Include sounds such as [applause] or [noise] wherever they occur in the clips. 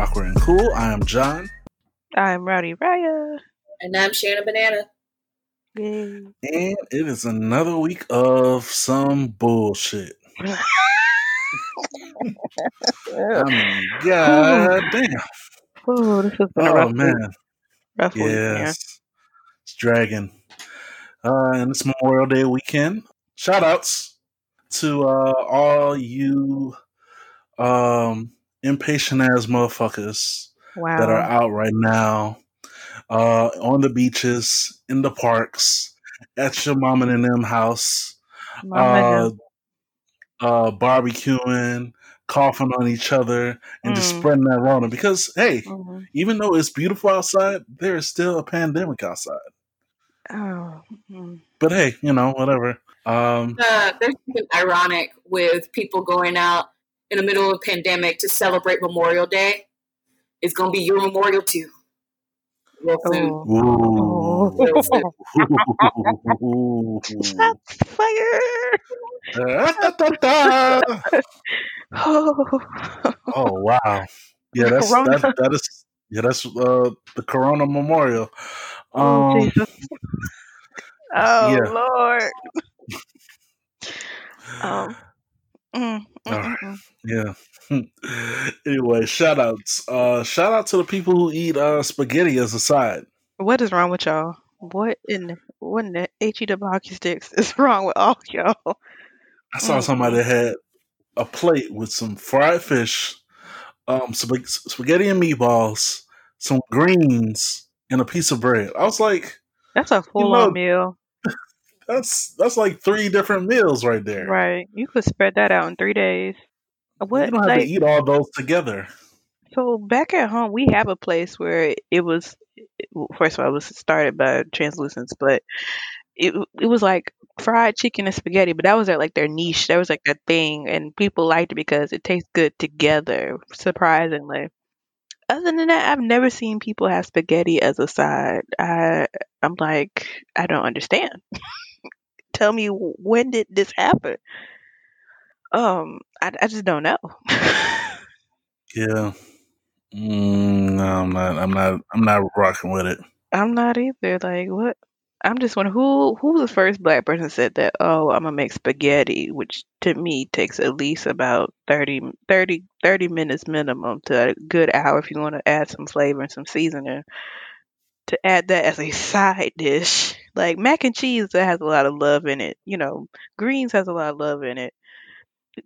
Awkward, and Cool. I am John. I'm Rowdy Raya. And I'm Shannon Banana. Yay. And it is another week of some bullshit. [laughs] I mean, god damn. Oh, this has been a Oh, rough, man. week. rough week, man. Yes. It's dragging. Uh, and it's Memorial Day weekend. Shout outs to uh, all you um, impatient ass motherfuckers Wow. that are out right now uh, on the beaches, in the parks, at your mom and them house, uh, uh, barbecuing, coughing on each other, and just Mm. spreading that Rona. Because, hey, knew. Mhm. even though it's beautiful outside, there is still a pandemic outside. Oh. mm. But hey, you know, whatever. Um, Uh, there's something ironic with people going out in the middle of a pandemic to celebrate Memorial Day. It's going to be your memorial too. Real soon. Oh. ooh. Real soon. Ooh. Shots fired. Oh. Oh wow! Yeah, that's that, that is yeah, that's uh, the Corona Memorial. Oh, Um, Jesus. [laughs] Oh, yeah. Lord. [laughs] Um, mm, mm, Alright. mm, mm. yeah. [laughs] anyway, shout outs. Uh, shout out to the people who eat uh, spaghetti as a side. What is wrong with y'all? What in the, what in the H E hockey sticks [laughs] is wrong with all y'all? I saw Mm. somebody that had a plate with some fried fish, um, sp- spaghetti and meatballs, some greens, and a piece of bread. I was like, That's a full know, on meal. That's that's like three different meals right there. Right. You could spread that out in three days. Uh, you What don't have like to eat all those together. so back at home we have a place where it was first of all it was started by translucents, but it it was like fried chicken and spaghetti, but that was their like their niche. That was like their thing and people liked it because it tastes good together, surprisingly. Other than that, I've never seen people have spaghetti as a side. I I'm like, I don't understand. [laughs] Tell me when did this happen? Um, I, I just don't know. Yeah. Mm, no, I'm not. I'm not. I'm not rocking with it. I'm not either. Like what? I'm just wondering who who was the first black person said that. Oh, I'm gonna make spaghetti, which to me takes at least about 30, 30, 30 minutes minimum to a good hour if you want to add some flavor and some seasoning. To add that as a side dish, like mac and cheese, that has a lot of love in it. You know, greens has a lot of love in it.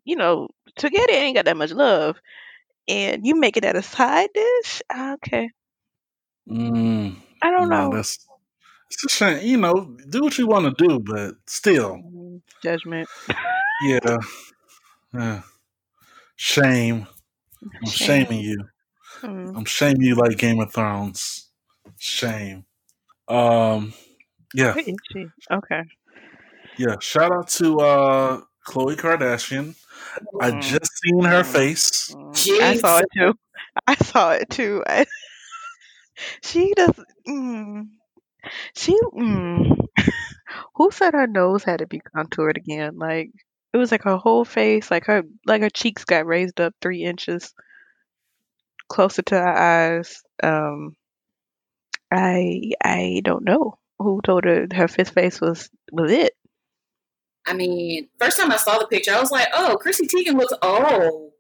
You know, spaghetti ain't got that much love, and you make it at a side dish. Okay, Mm, I don't no, know. that's it's a shame. You know, do what you want to do, but still, Mm, Judgment. yeah. yeah. Shame. I'm shaming you. Mm. I'm shaming you like Game of Thrones. Shame. Um. Yeah. Where is she? Okay. Yeah. Shout out to uh Khloe Kardashian. I Mm. just seen her Mm. face. Mm. I saw it too. I saw it too. I, [laughs] she does. Mm, she. Mm, [laughs] who said her nose had to be contoured again? Like it was like her whole face, like her like her cheeks got raised up three inches closer to her eyes. Um, I I don't know who told her her fifth face was was it. I mean, first time I saw the picture, I was like, oh, Chrissy Teigen looks old.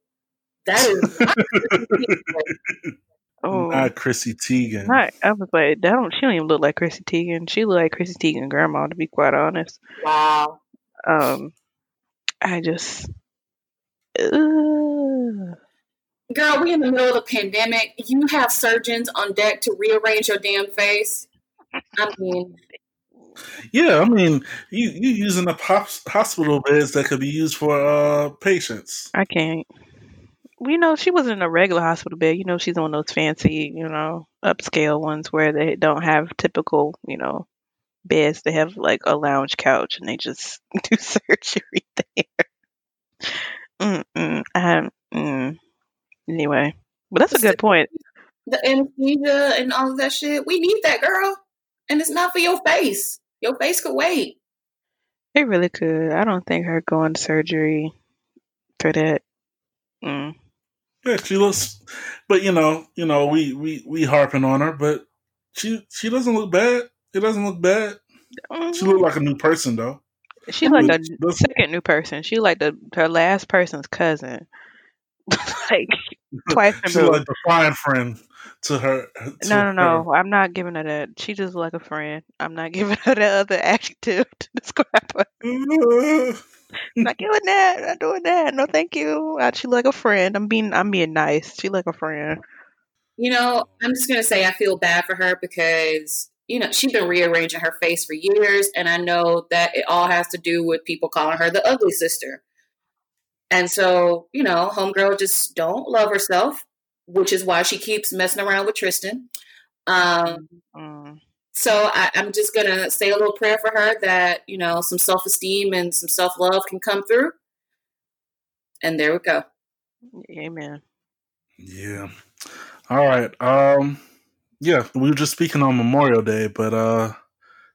That is [laughs] not Chrissy Teigen. Oh, Not Chrissy Teigen. Right. I was like, that don't she don't even look like Chrissy Teigen. She look like Chrissy Teigen grandma to be quite honest. Wow. Um I just Ugh. Girl, we in the middle of the pandemic. You have surgeons on deck to rearrange your damn face. I mean, Yeah, I mean, you you using the hos- hospital beds that could be used for uh patients. I can't. We know she wasn't in a regular hospital bed. You know, she's on those fancy, you know, upscale ones where they don't have typical, you know, beds. They have like a lounge couch and they just [laughs] do surgery [laughs] there. Mm-mm. Um, mm. Anyway, but that's a good point. the anesthesia and all of that shit. We need that, girl. And it's not for your face. Your face could wait. It really could. I don't think her going to surgery for that. Mm. Yeah, she looks, but you know, you know, we we we harping on her, but she she doesn't look bad. It doesn't look bad. She look like a new person though. She like a That's- second new person. She like the her last person's cousin. [laughs] like twice [laughs] She's removed. like the fine friend to her. to No, no, her. no. I'm not giving her that. She just like a friend. I'm not [laughs] giving her the other adjective to describe her. I'm not giving that. Not doing that. No, thank you. Uh, She like a friend. I'm being. I'm being nice. She like a friend. You know, I'm just gonna say I feel bad for her because you know she's been rearranging her face for years, and I know that it all has to do with people calling her the ugly sister. And so, you know, homegirl just don't love herself, which is why she keeps messing around with Tristan. Um, Mm. so I, I'm just gonna say a little prayer for her that you know some self esteem and some self love can come through. And there we go. Amen. Yeah. All right. Um. Yeah, we were just speaking on Memorial Day, but uh,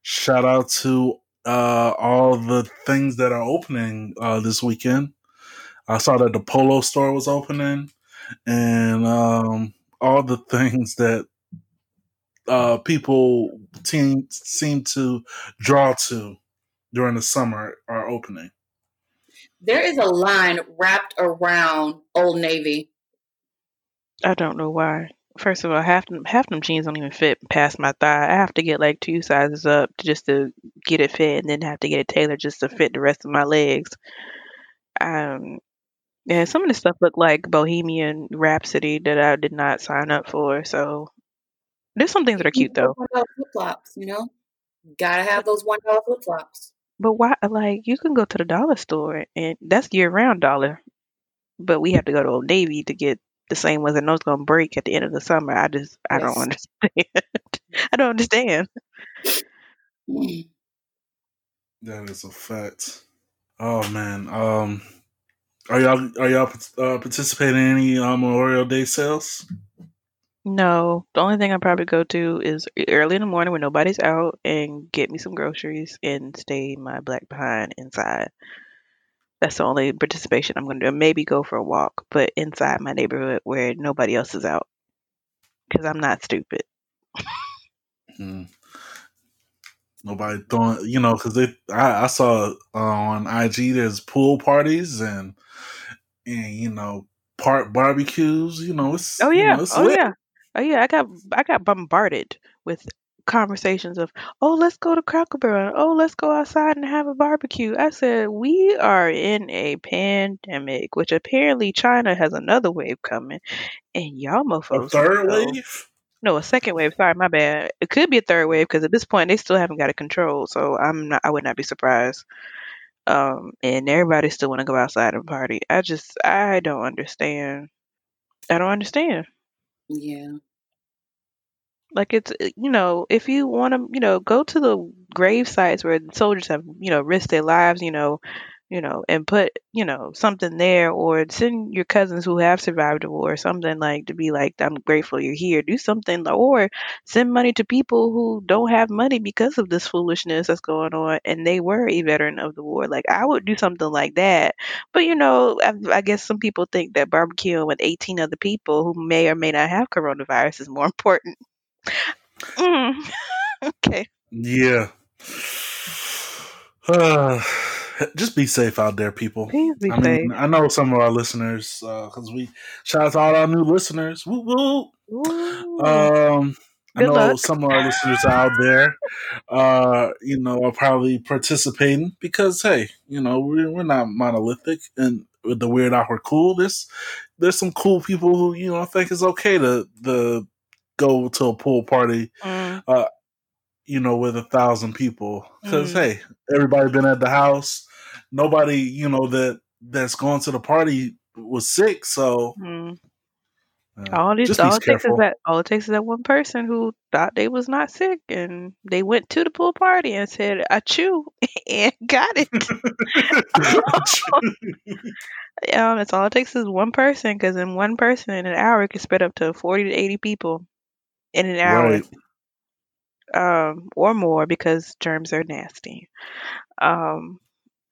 shout out to uh all the things that are opening uh this weekend. I saw that the Polo store was opening, and um all the things that uh people team seem to draw to during the summer are opening. There is a line wrapped around Old Navy. I don't know why. First of all, half them half them jeans don't even fit past my thigh. I have to get like two sizes up just to get it fit, and then have to get it tailored just to fit the rest of my legs. Um, yeah, some of the stuff looked like Bohemian Rhapsody that I did not sign up for. So there's some things that are cute though. Flip flops, you know. Gotta have those one dollar flip flops. But why? Like you can go to the dollar store, and that's year round dollar. But we have to go to Old Navy to get the same ones, and those gonna break at the end of the summer. I just I don't understand. [laughs] I don't understand. Mm. That is a fact. Oh man. Um are y'all are y'all uh, participating in any uh, Memorial Day sales? No, the only thing I probably go to is early in the morning when nobody's out and get me some groceries and stay my black behind inside. That's the only participation I'm going to do. Maybe go for a walk, but inside my neighborhood where nobody else is out. Because I'm not stupid. Hmm. Nobody throwing, you know, because they. I, I saw uh, on IG there's pool parties and and you know part barbecues. You know, it's Oh you yeah. know, it's Oh lit. yeah. Oh yeah. I got I got bombarded with conversations of, "Oh, let's go to Cracker Barrel. Oh, let's go outside and have a barbecue." I said, "We are in a pandemic, which apparently China has another wave coming, and y'all A mofos third wanna go." wave. No, a second wave. Sorry, my bad. It could be a third wave because at this point they still haven't got it controlled. So I'm not. I would not be surprised. Um, and everybody still want to go outside and party. I just I don't understand. I don't understand. Yeah. Like it's uh, you know, if you want to, you know, go to the grave sites where the soldiers have, you know, risked their lives, you know, you know, and put, you know, something there, or send your cousins who have survived the war something like to be like, I'm grateful you're here. Do something, or send money to people who don't have money because of this foolishness that's going on, and they were a veteran of the war. Like I would do something like that. But you know, I, I guess some people think that barbecuing with 18 other people who may or may not have coronavirus is more [laughs] important. Mm. [laughs] okay. Yeah. [sighs] [sighs] [laughs] just be safe out there, people. Please be I safe. mean, I know some of our listeners because we shout out to all our new listeners. Woo woo. Ooh. Um, I know luck. some of our listeners out there, uh, you know, are probably participating because hey, you know, we're, we're not monolithic and with the weird, awkward, cool. There's there's some cool people who you know think it's okay to the go to a pool party, Mm, you know, with a thousand people because Mm. hey, everybody been at the house. Nobody, you know, that that's going to the party was sick, so mm. uh, All these, all it takes is that all it takes is that one person who thought they was not sick, and they went to the pool party and said "I chew" [laughs] and got it. [laughs] um, that's all it takes is one person, because in one person in an hour it can spread up to forty to eighty people in an hour, right. um, or more, because germs are nasty. Um,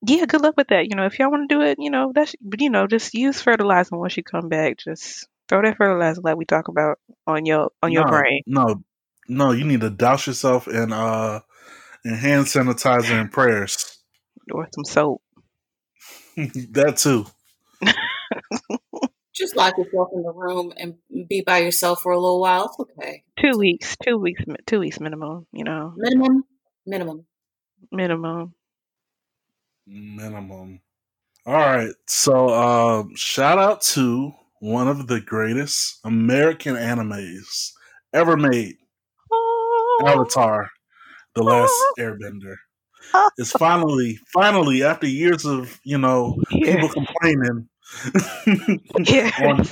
yeah, good luck with that. You know, if y'all want to do it, you know, that's but you know, just use fertilizer once you come back. Just throw that fertilizer like we talk about on your on your No, brain. no, no. You need to douse yourself in uh in hand sanitizer and prayers. Or some soap. [laughs] that too. [laughs] Just lock yourself in the room and be by yourself for a little while. It's okay. Two weeks, two weeks, two weeks minimum. You know, Minimum, minimum. minimum. Minimum. All right. So, um, shout out to one of the greatest American animes ever made, Avatar: The Last [laughs] Airbender. It's finally, finally, after years of you know people complaining years,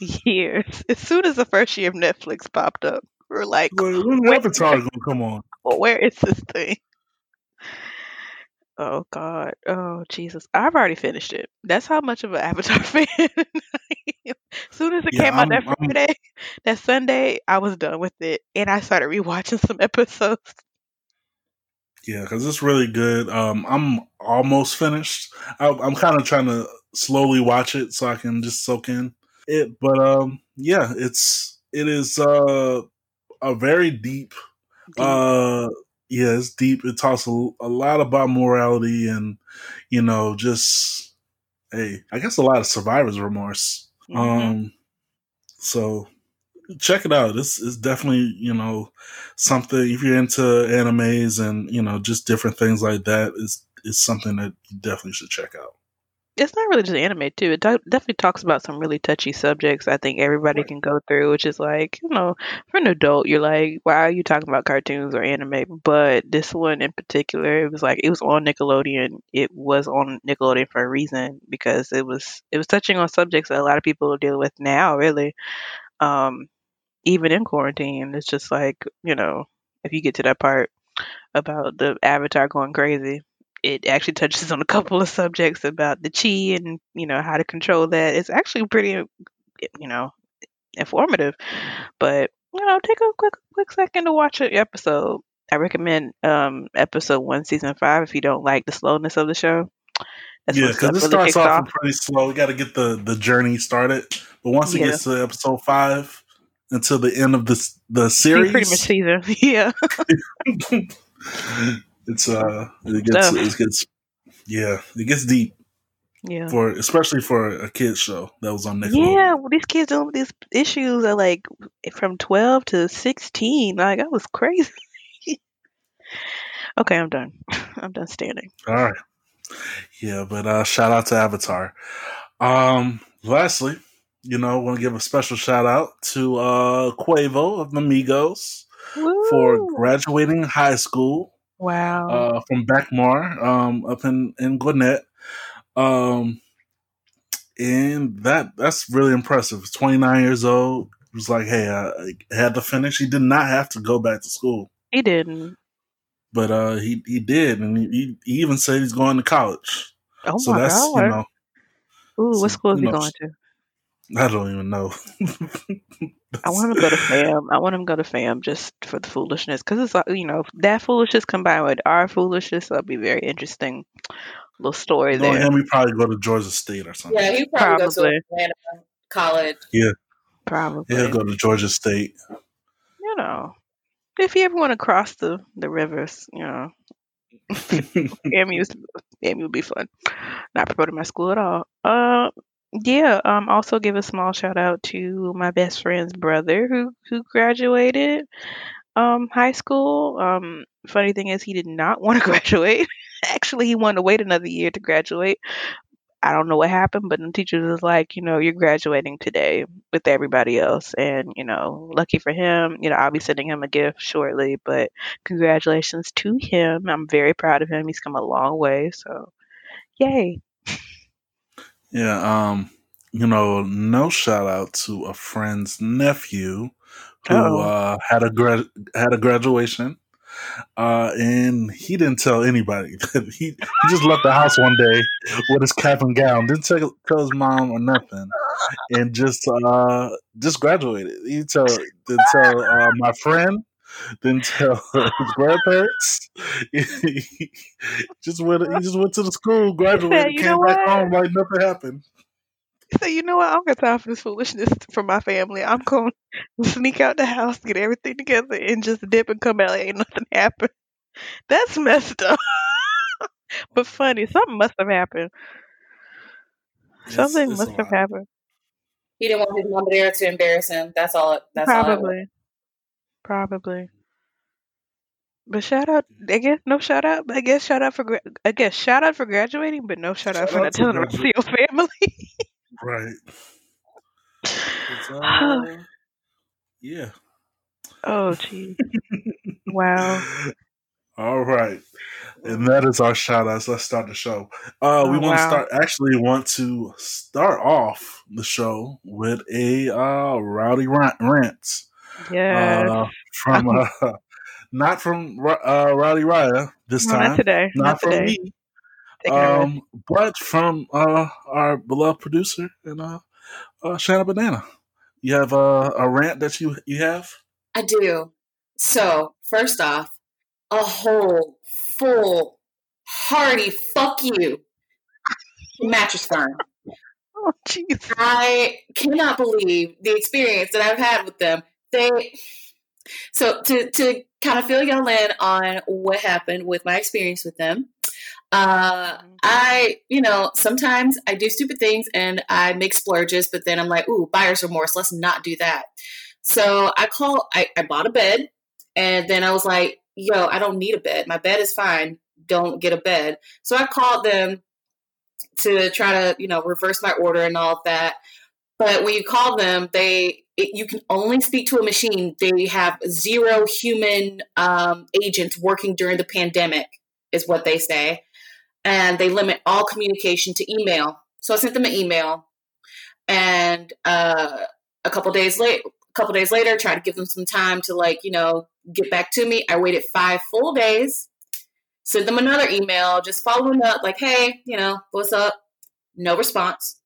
[laughs] years. As soon as the first year of Netflix popped up, we are like, when wait, Avatar gonna come on? well, where is this thing? Oh God. Oh Jesus. I've already finished it. That's how much of an [laughs] Avatar fan I am. As soon as it Yeah, came out that I'm. I'm. Friday, [laughs] that Sunday, I was done with it. And I started rewatching [laughs] some episodes. Yeah, because it's really good. Um, I'm almost finished. I, I'm kind of trying to slowly watch it so I can just soak in it. But um, yeah, it's it is uh, a very deep. Deep. Uh, yeah, it's deep. It talks a, a lot about morality and you know just hey, I guess a lot of survivor's remorse. hmm Um, so check it out. This is definitely, you know, something if you're into animes and, you know, just different things like that is is something that you definitely should check out. It's not really just anime too. It do- definitely talks about some really touchy subjects. I think everybody can go through, which is like, you know, for an adult, you're like, why are you talking about cartoons or anime? But this one in particular, it was like it was on Nickelodeon. It was on Nickelodeon for a reason because it was it was touching on subjects that a lot of people are dealing with now. Really, um, even in quarantine, it's just like you know, if you get to that part about the avatar going crazy it actually touches on a couple of subjects about the chi and you know how to control that. It's actually pretty you know informative. But you know take a quick quick second to watch an episode. I recommend um episode one season five if you don't like the slowness of the show. That's Yeah, because it really starts off off. pretty slow. You got to get the the journey started, but once it yeah. gets to episode five until the end of the the [laughs] see pretty much series, season. [laughs] Yeah [laughs] it's uh it gets stuff. it gets yeah it gets deep. Yeah. For especially for a kids show that was on Nickelodeon. yeah well, these kids dealing with these issues are like from 12 to 16 like that was crazy. [laughs] Okay i'm done. [laughs] I'm done standing. All right. Yeah, but uh shout out to Avatar. Um lastly, you know, want to give a special shout out to uh Quavo of the Migos for graduating high school Wow. uh from Berkmar um up in in Gwinnett. Um and that that's really impressive. 29 years old. He was like, "Hey, I, I had to finish." He did not have to go back to school, He didn't. but uh he he did and he, he even said he's going to college. Oh So my that's, you god. know, Ooh, what school is he know, going to? I don't even know. I want him to go to FAM. I want him to go to FAM just for the foolishness, because it's like you know that foolishness combined with our foolishness, that'll be very interesting little story Knowing there. And we probably go to Georgia State or something. Yeah, he probably go to Atlanta College. Yeah, probably. he'll go to Georgia State. You know, if you ever want to cross the the rivers, you know, FAMU is- FAMU would be fun. Not promoting my school at all. Uh, yeah. Um, also give a small shout out to my best friend's brother who who graduated um high school. Um, funny thing is he did not [laughs] want to graduate. Actually, he wanted to wait another year to graduate. I don't know what happened, but the teacher was like, you know, you're graduating today with everybody else, and you know, lucky for him, you know, I'll be sending him a gift shortly. But congratulations to him. I'm very proud of him. He's come a long way. So, yay! [laughs] Yeah, um, you know, no shout out to a friend's nephew who Oh, uh, had a grad had a graduation, uh, and he didn't tell anybody. [laughs] he he just left the house one day with his cap and gown. Didn't tell, tell his mom or nothing, and just uh, just graduated. He tell didn't tell uh, my friend, didn't tell [laughs] his grandparents. [laughs] just went. He just went to the school, graduated, you came back home like nothing happened. So you know what? I don't got time for this foolishness from my family. I'm going to sneak out the house, get everything together, and just dip and come out. like Ain't nothing happened. That's messed up. [laughs] but funny. Something must have happened. It's, Something it's must have happened. He didn't want his mama there to embarrass him. That's all. That's all. Probably. But shout out, I guess no shout out. I guess shout out for gra- I guess shout out for graduating, but no shout out for not to telling the rest of your family. Right. [sighs] Uh, yeah. oh, gee, wow. [laughs] All right. And that is our shout outs. Let's start the show. Uh, we Oh, want to wow. start, actually, want to start off the show with a uh, rowdy rant. rant. Yeah, Uh, from, [laughs] uh, not from uh, Rowdy Raya this no, time. not today. Not, Not, from today. me. Taking. Um, but from uh, our beloved producer and uh, uh, Shanna Banana. You have uh, a rant that you you have? I do. So first off, a whole full hearty fuck you, [laughs] mattress firm. Oh, jeez. I cannot believe the experience that I've had with them. They so to to kind of fill y'all in on what happened with my experience with them. Uh, I, you know, sometimes I do stupid things and I make splurges, but then I'm like, ooh, buyer's remorse. Let's not do that. So I call, I, I bought a bed and then I was like, yo, I don't need a bed. My bed is fine. Don't get a bed. So I called them to try to, you know, reverse my order and all of that. But when you call them, they it, you can only speak to a machine. They have zero human um, agents working during the pandemic, is what they say, and they limit all communication to email. So I sent them an email, and uh, a couple days late, a couple days later, tried to give them some time to like you know get back to me. I waited five full days, sent them another email, just following up, like, hey, you know, what's up? No response.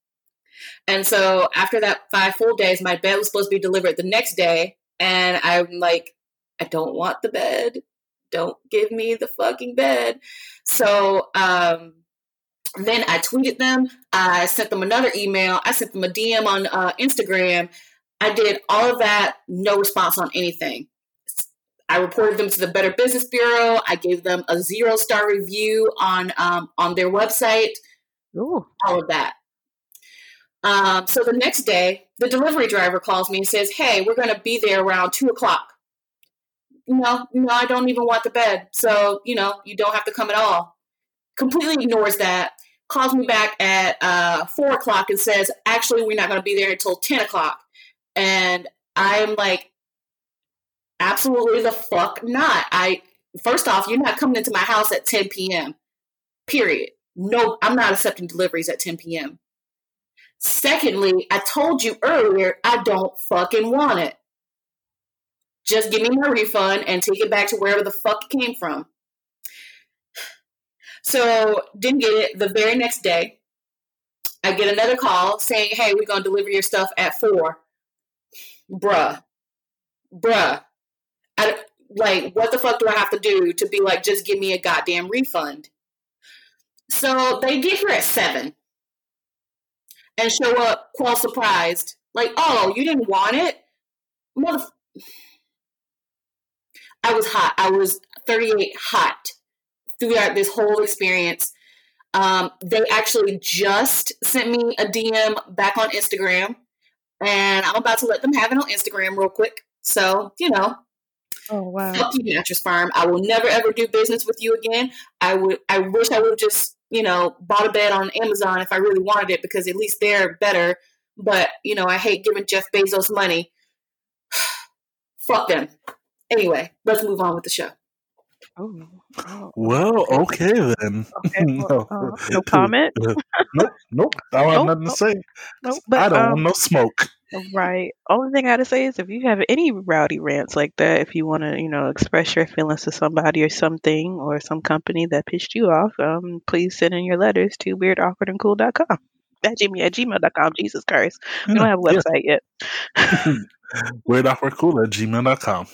And so after that five full days, my bed was supposed to be delivered the next day. And I'm like, I don't want the bed. Don't give me the fucking bed. So um, then I tweeted them. I sent them another email. I sent them a DM on uh, Instagram. I did all of that, no response on anything. I reported them to the Better Business Bureau. I gave them a zero star review on um, on their website. Ooh. All of that. Um, so the next day, the delivery driver calls me and says, "Hey, we're going to be there around two o'clock." No, no, I don't even want the bed. So you know, you don't have to come at all. Completely ignores that. Calls me back at uh, four o'clock and says, "Actually, we're not going to be there until ten o'clock." And I'm like, absolutely the fuck not. I first off, you're not coming into my house at 10 p.m. Period. No, I'm not accepting deliveries at 10 p.m. Secondly, I told you earlier I don't fucking want it. Just give me my refund and take it back to wherever the fuck it came from. So didn't get it. The very next day, I get another call saying, "Hey, we're gonna deliver your stuff at four. Bruh, bruh, I like what the fuck do I have to do to be like just give me a goddamn refund? So they get here at seven and show up quite surprised, like, oh, you didn't want it, mother. I was hot. I was 38 hot throughout this whole experience. Um, they actually just sent me a DM back on Instagram, and I'm about to let them have it on Instagram real quick. So, you know, Oh wow. fuck you, mattress firm. I will never ever do business with you again. I would. I wish I would have just, you know, bought a bed on Amazon if I really wanted it because at least they're better. But you know, I hate giving Jeff Bezos money. [sighs] fuck them. Anyway, let's move on with the show. Oh. oh. Well, okay then. Okay. [laughs] Well, uh, no comment. [laughs] nope, nope. I don't have Nope, nothing to nope. say. No, I don't um, want no smoke. Right. Only thing I gotta say is if you have any rowdy rants like that, if you want to, you know, express your feelings to somebody or something or some company that pissed you off, um, please send in your letters to weirdawkwardandcool.com. at gmail at gmail.com. Jesus Christ. We don't have a website yet. [laughs] weird awkward cool at gmail.com.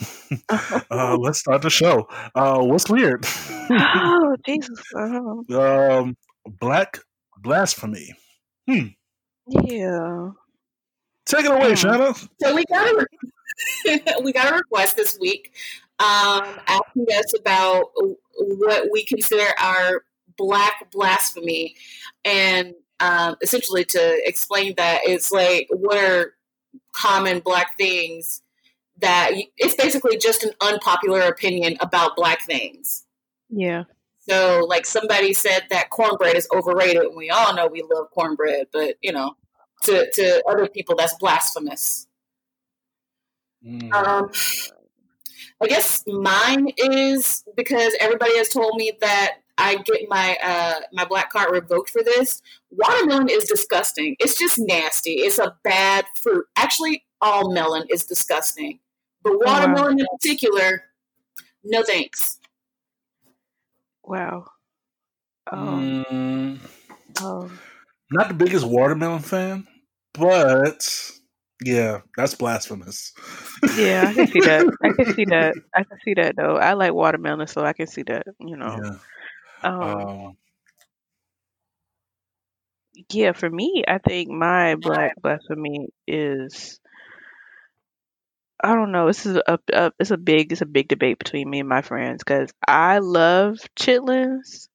[laughs] uh, let's start the show. Uh, what's weird? oh, [laughs] Jesus. Oh. Um, black blasphemy. Hmm. Yeah. Take it away, Hmm. Shanna. So we got a [laughs] we got a request this week um, asking us about what we consider our black blasphemy, and um, essentially to explain that it's like what are common black things that you, it's basically just an unpopular opinion about black things. Yeah. So, like somebody said that cornbread is overrated, and we all know we love cornbread, but you know, to to other people, that's blasphemous. Mm. Um, I guess mine is because everybody has told me that I get my uh, my black card revoked for this. Watermelon is disgusting. It's just nasty. It's a bad fruit. Actually, all melon is disgusting, but wow. watermelon in particular, no thanks. Wow. Um, Mm, um, not the biggest watermelon fan, but yeah, that's blasphemous. yeah, I can see that. [laughs] I can see that. I can see that though. I like watermelon, so I can see that. You know. Yeah. Um, Um, yeah, for me, I think my black blasphemy is I don't know. This is a, a it's a big it's a big debate between me and my friends because I love chitlins,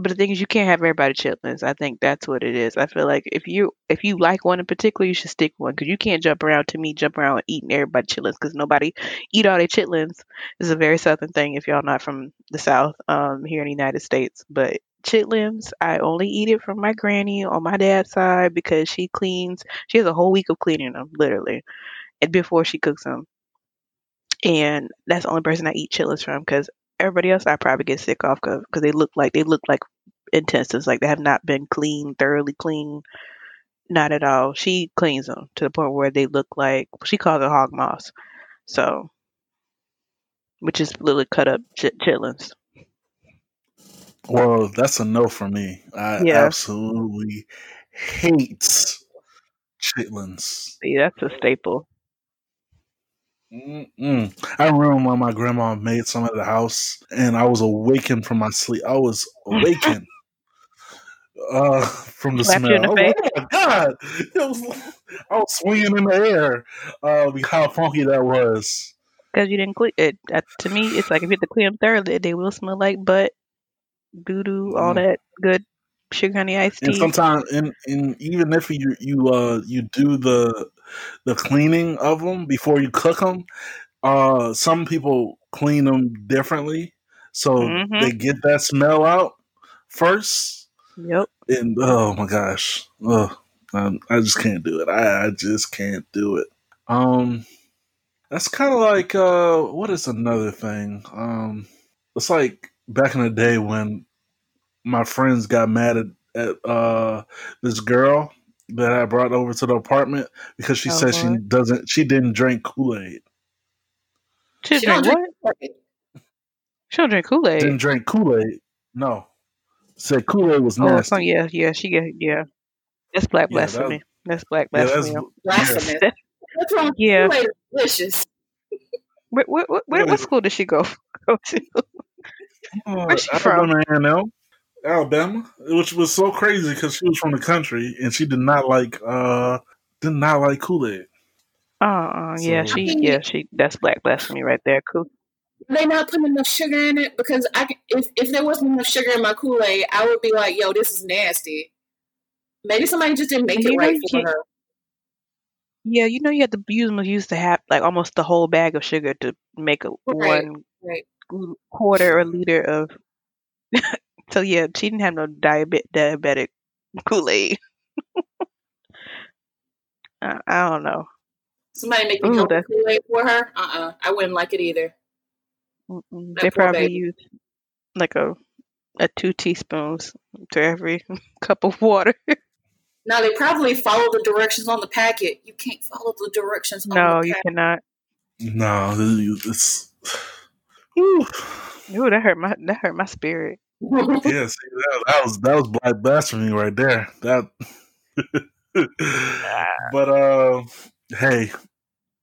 but the thing is you can't have everybody chitlins. I think that's what it is. I feel like if you if you like one in particular, you should stick one because you can't jump around to me jump around eating everybody chitlins because nobody eat all their chitlins. Is a very southern thing if y'all not from the south um here in the United States, but chitlins I only eat it from my granny on my dad's side because she cleans. She has a whole week of cleaning them literally and before she cooks them. And that's the only person I eat chitlins from because everybody else I probably get sick off because they look like they look like intestines, like they have not been cleaned, thoroughly clean. Not at all. She cleans them to the point where they look like she calls it hog maws. So, which is literally cut up ch- chitlins. well, that's a no for me. I Yeah. absolutely hate chitlins. See, that's a staple. Mm-mm. I remember when my grandma made some at the house, and I was awakened from my sleep. I was awakened [laughs] uh, from the smell. the I was like, oh my god! Was, I was swinging in the air. Uh, how funky that was. Because you didn't clean it. Uh, to me, it's like if you have to clean them thoroughly, they will smell like butt, doo doo, all Mm. that good sugar honey iced And tea. sometimes, and, and even if you you uh you do the the cleaning of them before you cook them, uh, some people clean them differently, so Mhm. they get that smell out first. Yep. And oh my gosh, Ugh, I, I just can't do it. I, I just can't do it. Um, that's kind of like uh, what is another thing? Um, it's like back in the day when my friends got mad at, at uh this girl that I brought over to the apartment because she Oh, said she doesn't, she didn't drink Kool Aid, She She drink don't what? drink She don't drink Kool Aid. didn't drink Kool Aid. No, said Kool Aid was Oh, nasty. so yeah, yeah, she get yeah. That's black Yeah, that- blasphemy. that's black yeah, that's blasphemy. blasphemous. [laughs] What's wrong? Yeah. Kool-Aid is delicious. Where, where, where, where, what school did she go [laughs] go to? Uh, Where's she from? Alabama, A&M, Alabama, which was so crazy because she was from the country and she did not like uh did not like Kool Aid. Uh, uh yeah, she yeah she that's black blasphemy right there. Cool. They not putting enough sugar in it because I if if there wasn't enough sugar in my Kool Aid, I would be like, "Yo, this is nasty." Maybe somebody just didn't make And it right you for can't- her. Yeah, you know you have to use used to have like almost the whole bag of sugar to make a Right, one right. quarter or liter of. [laughs] so yeah, she didn't have no diabetic diabetic Kool Aid. [laughs] I, I don't know. Somebody make me Ooh, Kool Aid for her. Uh uh I wouldn't like it either. They probably baby. use like a a two teaspoons to every [laughs] cup of water. [laughs] Now they probably follow the directions on the packet. You can't follow the directions on no, the you packet. cannot. No, it's [sighs] Whew. [sighs] Ooh, that hurt my that hurt my spirit. Yeah. See, that, that was that was black blasphemy right there. That [laughs] but uh, hey,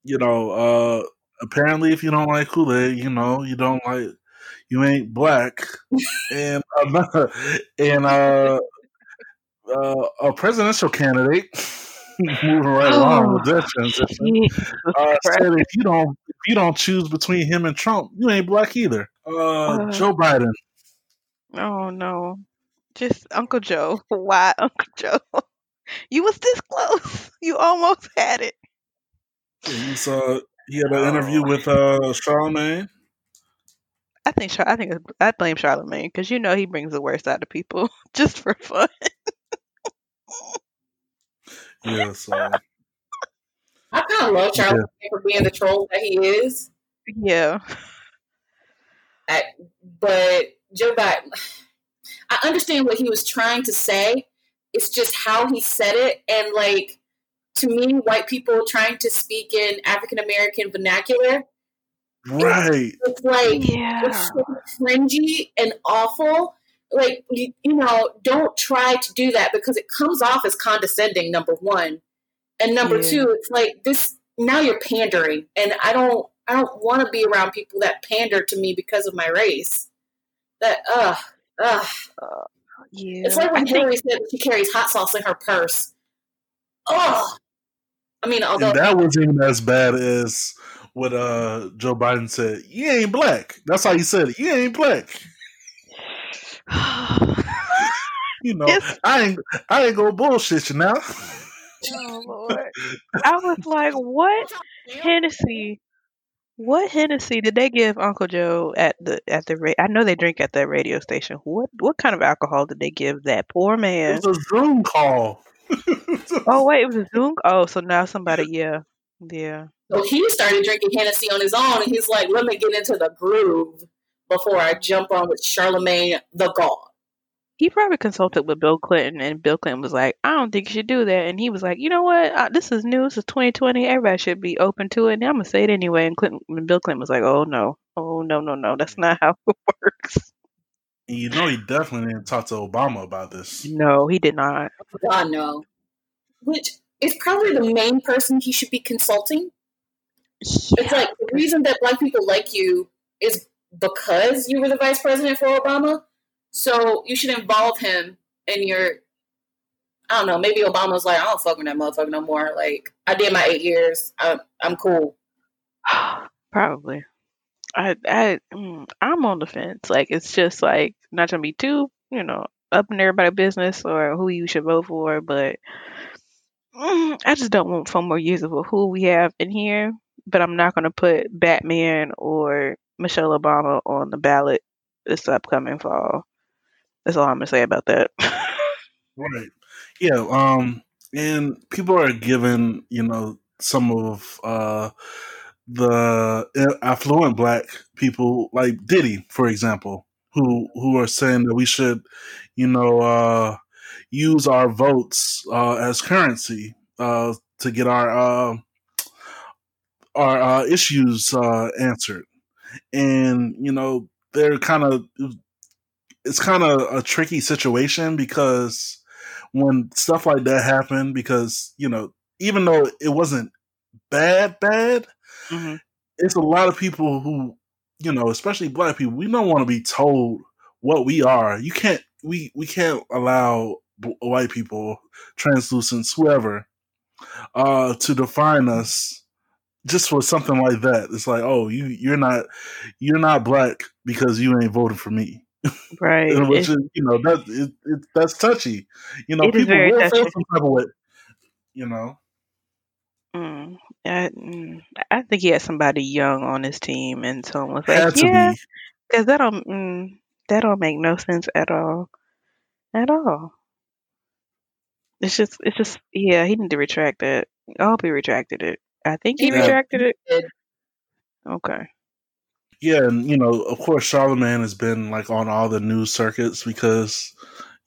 you know, uh, apparently, if you don't like Kool Aid, you know, you don't like, you ain't black, [laughs] and uh, [laughs] and uh, uh, a presidential candidate moving right Oh, along with that transition uh, said if you don't if you don't choose between him and Trump, you ain't black either. Uh, Uh. Joe Biden. Oh no. Just Uncle Joe. [laughs] Why Uncle Joe? [laughs] You was this close. [laughs] You almost had it. He's, uh, he had an interview Oh. with uh, Charlemagne. I think Char- I think I blame Charlemagne because you know he brings the worst out of people just for fun. Yeah, so I kind of love Charlie for being the troll that he is, Yeah. but Joe Biden, I understand what he was trying to say. It's just how he said it, and like to me, white people trying to speak in African American vernacular, right. it's like Yeah. it's so cringy and awful. Like you, you know, don't try to do that because it comes off as condescending. Number one, and number Yeah. two, it's like this. Now you're pandering, and I don't. I don't want to be around people that pander to me because of my race. That ugh, ugh. Yeah. It's like I when think Hillary said she carries hot sauce in her purse. Ugh. I mean, although And that wasn't even as bad as what uh, Joe Biden said. You ain't black. That's how he said it. You ain't black. [sighs] You know, Yes. I ain't I ain't gonna bullshit you now. oh Lord. I was like, what [laughs] Hennessy? What Hennessy did they give Uncle Joe at the at the ra- I know they drink at that radio station. What what kind of alcohol did they give that poor man? It was a Zoom call. [laughs] Oh wait, it was a Zoom. Oh, so now somebody, yeah, yeah. So he started drinking Hennessy on his own, and he's like, "Let me get into the groove before I jump on with Charlemagne the God." He probably consulted with Bill Clinton, and Bill Clinton was like, "I don't think you should do that." And he was like, "You know what? Uh, this is new. This is 2020. Everybody should be open to it." And I'm gonna say it anyway. And Clinton, and Bill Clinton was like, "Oh no, oh no, no, no. That's not how [laughs] it works." And you know he definitely didn't talk to Obama about this. No, he did not. God no. Which is probably the main person he should be consulting. It's like the reason that black people like you is because you were the vice president for Obama. So you should involve him in your. I don't know. Maybe Obama's like, I don't fuck with that motherfucker no more. Like I did my eight years. I'm I'm cool. [sighs] Probably. I I mm, I'm on the fence. Like it's just like not gonna be too, you know, up in everybody's business or who you should vote for, but mm, I just don't want four more years of who we have in here. But I'm not gonna put Batman or Michelle Obama on the ballot this upcoming fall. That's all I'm gonna say about that. Right. Yeah. Um. And people are given, you know, some of uh the affluent black people, like Diddy, for example, who who are saying that we should, you know, uh, use our votes uh, as currency uh, to get our uh, our uh, issues uh, answered, and you know, they're kind of it's kind of a tricky situation because when stuff like that happened, because you know, even though it wasn't bad, bad, hmm it's a lot of people who, you know, especially black people, we don't want to be told what we are. You can't, we we can't allow b- white people, translucents, whoever, uh, to define us just for something like that. It's like, oh, you you're not you're not black because you ain't voting for me. [laughs] Right. Which is, you know, that it, it, that's touchy. You know, people will feel some type of way. You know, Mm, I, mm, I think he had somebody young on his team, and someone was like, "Yeah, be. because that don't mm, that don't make no sense at all, at all." It's just, it's just, yeah, he need to retract that. I hope he retracted it. I think he He Yeah. retracted it. Okay. Yeah, and you know, of course, Charlemagne has been like on all the news circuits because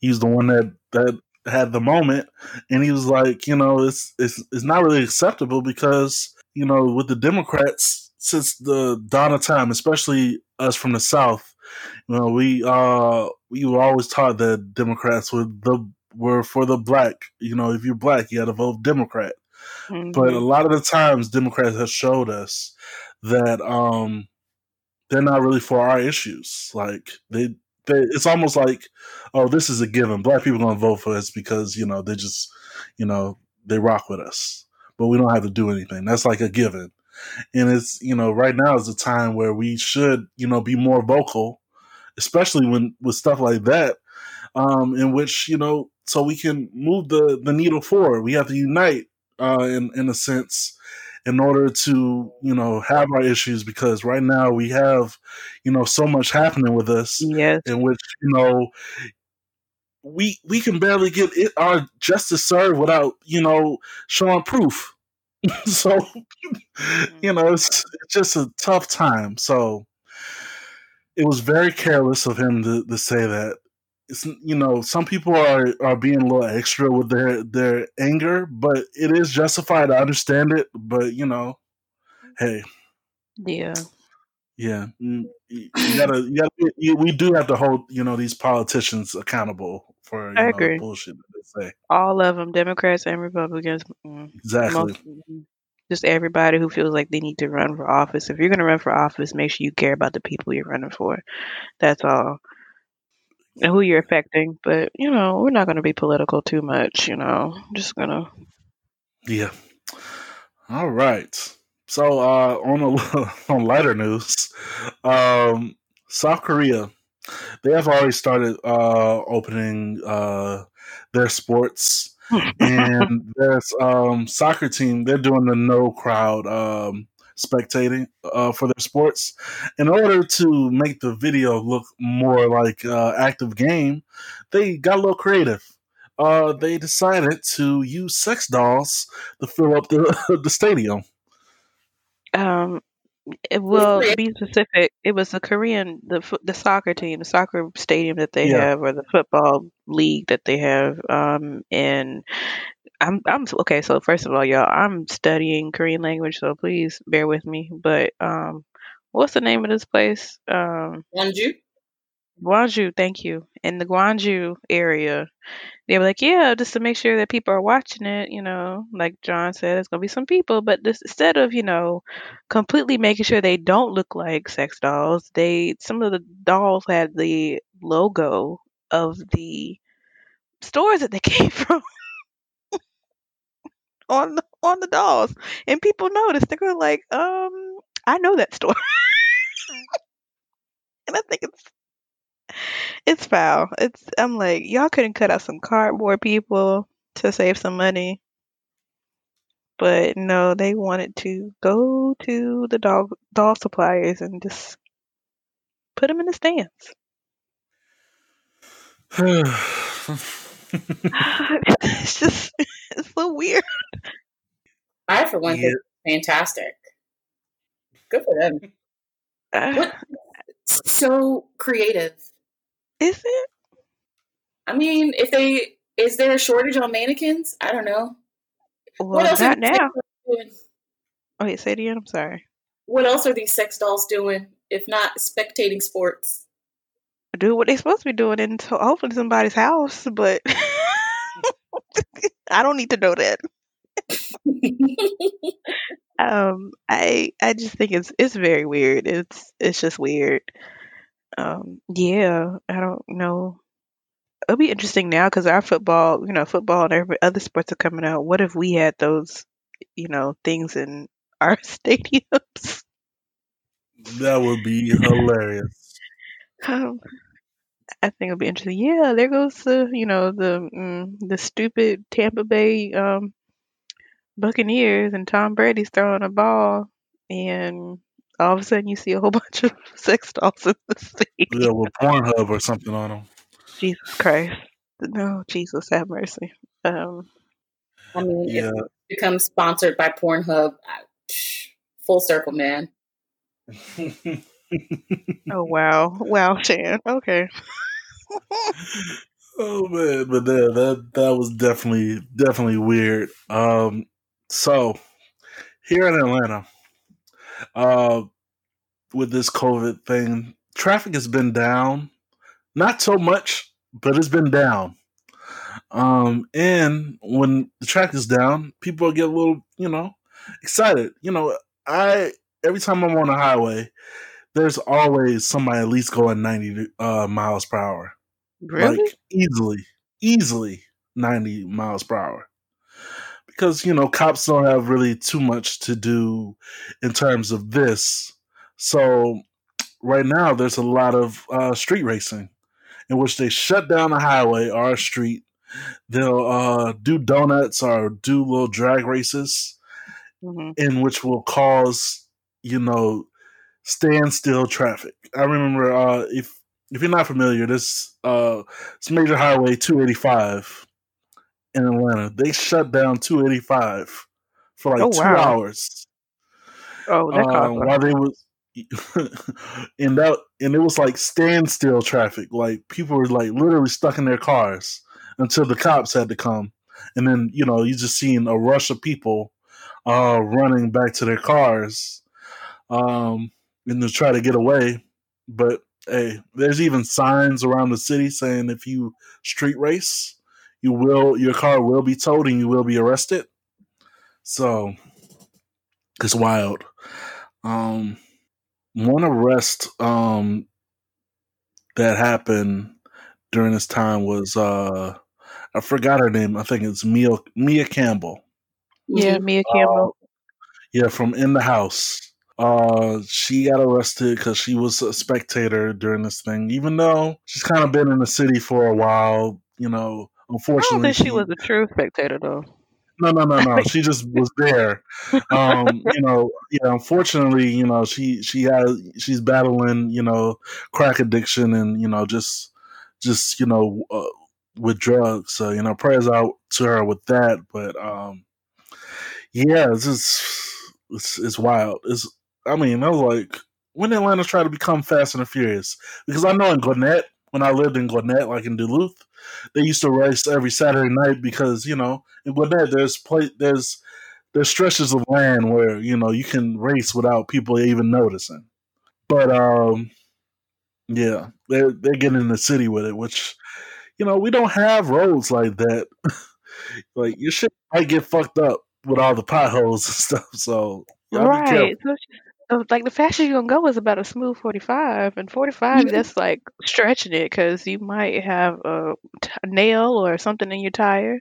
he's the one that that had the moment, and he was like, you know, it's it's it's not really acceptable because you know, with the Democrats since the dawn of time, especially us from the South, you know, we uh we were always taught that Democrats were the were for the black. You know, if you're black, you got to vote Democrat. Mhm. But a lot of the times, Democrats have showed us that um, they're not really for our issues. Like they, they, it's almost like, oh, this is a given. Black people gonna vote for us because you know they just, you know, they rock with us, but we don't have to do anything. That's like a given. And it's you know right now is a time where we should you know be more vocal, especially when with stuff like that, um, in which you know so we can move the the needle forward. We have to unite uh, in in a sense in order to you know have our issues because right now we have you know so much happening with us Yes. in which you know we we can barely get it, our justice served without you know showing proof. [laughs] So mm-hmm. you know it's, it's just a tough time. So it was very careless of him to, to say that it's you know some people are are being a little extra with their their anger but it is justified i understand it but you know hey Yeah. yeah, mm, you gotta, you gotta. You, we do have to hold, you know, these politicians accountable for you I know, agree. bullshit that they say. All of them, Democrats and Republicans. mm, Exactly. Most, just everybody who feels like they need to run for office. If you're going to run for office, make sure you care about the people you're running for. That's all. Who you're affecting. But, you know, we're not going to be political too much, you know. Just going to. Yeah. All right. So uh, on a, [laughs] on lighter news, um, South Korea, they have already started uh, opening uh, their sports, [laughs] and there's um, soccer team. They're doing the no crowd um, spectating uh, for their sports. In order to make the video look more like uh, active game, they got a little creative. Uh, they decided to use sex dolls to fill up the [laughs] the stadium. Um, it, well, to be specific, it was the Korean, the the soccer team, the soccer stadium that they Yeah. have, or the football league that they have. Um, and I'm I'm okay. So first of all, y'all, I'm studying Korean language, so please bear with me. But um, what's the name of this place? Um, Wonju? Gwangju. Thank you. In the Gwangju area, they were like, yeah, just to make sure that people are watching it. You know, like John said, it's gonna be some people, but this, instead of you know, completely making sure they don't look like sex dolls, they some of the dolls had the logo of the stores that they [laughs] came from on the, on the dolls, and people noticed. They were like, um, I know that story, [laughs] and I think it's it's foul. It's I'm like, y'all couldn't cut out some cardboard people to save some money. But no, they wanted to go to the dog doll suppliers and just put them in the stands. [sighs] [sighs] [sighs] [laughs] it's just it's so weird. I, for one, Yeah. think it's fantastic. Good for them. Uh, What? So creative. is it? I mean, if they is there a shortage on mannequins? I don't know. Well, else are not these now. dolls doing? Oh, wait, say it again. I'm sorry. What else are these sex dolls doing if not spectating sports? Do what they're supposed to be doing in so hopefully somebody's house, but [laughs] I don't need to know that. [laughs] Um, I I just think it's it's very weird. It's it's just weird. Um, yeah, I don't know. It'll be interesting now because our football, you know, football and every other sports are coming out. What if we had those, you know, things in our [laughs] stadiums? that would be hilarious. Um, I think it'll be interesting. Yeah, there goes the, you know, the mm, the stupid Tampa Bay um Buccaneers and Tom Brady's throwing a ball, and all of a sudden you see a whole [laughs] bunch of sex dolls in the stadium. Yeah, with Pornhub or something on them. Jesus Christ. No, Jesus have mercy. Um, I mean, if Yeah, it becomes sponsored by Pornhub, full circle, man. [laughs] oh wow, wow, Shan. Okay. [laughs] oh man, but that that that was definitely definitely weird. Um, so here in Atlanta, uh, with this COVID thing, traffic has been down. Not so much, but it's been down. Um, and when the track is down, people get a little, you know, excited. You know, I every time I'm on the highway, there's always somebody at least going 90 uh, miles per hour. Really? Like easily, easily 90 miles per hour. Because, you know, cops don't have really too much to do in terms of this. So right now there's a lot of uh, street racing in which they shut down a highway or a street. They'll uh, do donuts or do little drag races hmm in which will cause, you know, standstill traffic. I remember uh, if if you're not familiar, this uh, it's major highway 285 in Atlanta. They shut down 285 for like Oh two wow. hours Oh, that uh, while they was [laughs] and that and it was like standstill traffic. Like people were like literally stuck in their cars until the cops had to come, and then you know you just seen a rush of people uh, running back to their cars um, and to try to get away. But hey, there's even signs around the city saying if you street race, you will your car will be towed and you will be arrested. So it's wild. Um, one arrest um, that happened during this time was uh, I forgot her name. I think it's Mia Mia Campbell. Yeah, Mhm. Mia Campbell. Yeah, from In the House. Uh, she got arrested because she was a spectator during this thing, even though she's kind of been in the city for a while. You know, I don't unfortunately, think she was a true spectator though. no, no, no, no. She just [laughs] was there. Um, you know, yeah. Unfortunately, you know, she she has she's battling, you know, crack addiction and you know just just you know uh, with drugs. So you know, prayers out to her with that. But um, yeah, it's just it's it's wild. It's I mean, I was like, when did Atlanta try to become Fast and the Furious? Because I know in Gwinnett, when I lived in Gwinnett, like in Duluth, they used to race every Saturday night because you know in Gwinnett there's play there's there's stretches of land where you know you can race without people even noticing. But um, yeah, they're they're getting in the city with it, which you know we don't have roads like that. [laughs] like your shit might get fucked up with all the potholes and [laughs] stuff. So y'all be careful. Right. So, like the fastest you're gonna go is about a smooth 45, and 45 Mhm. that's like stretching it because you might have a, t- a nail or something in your tire,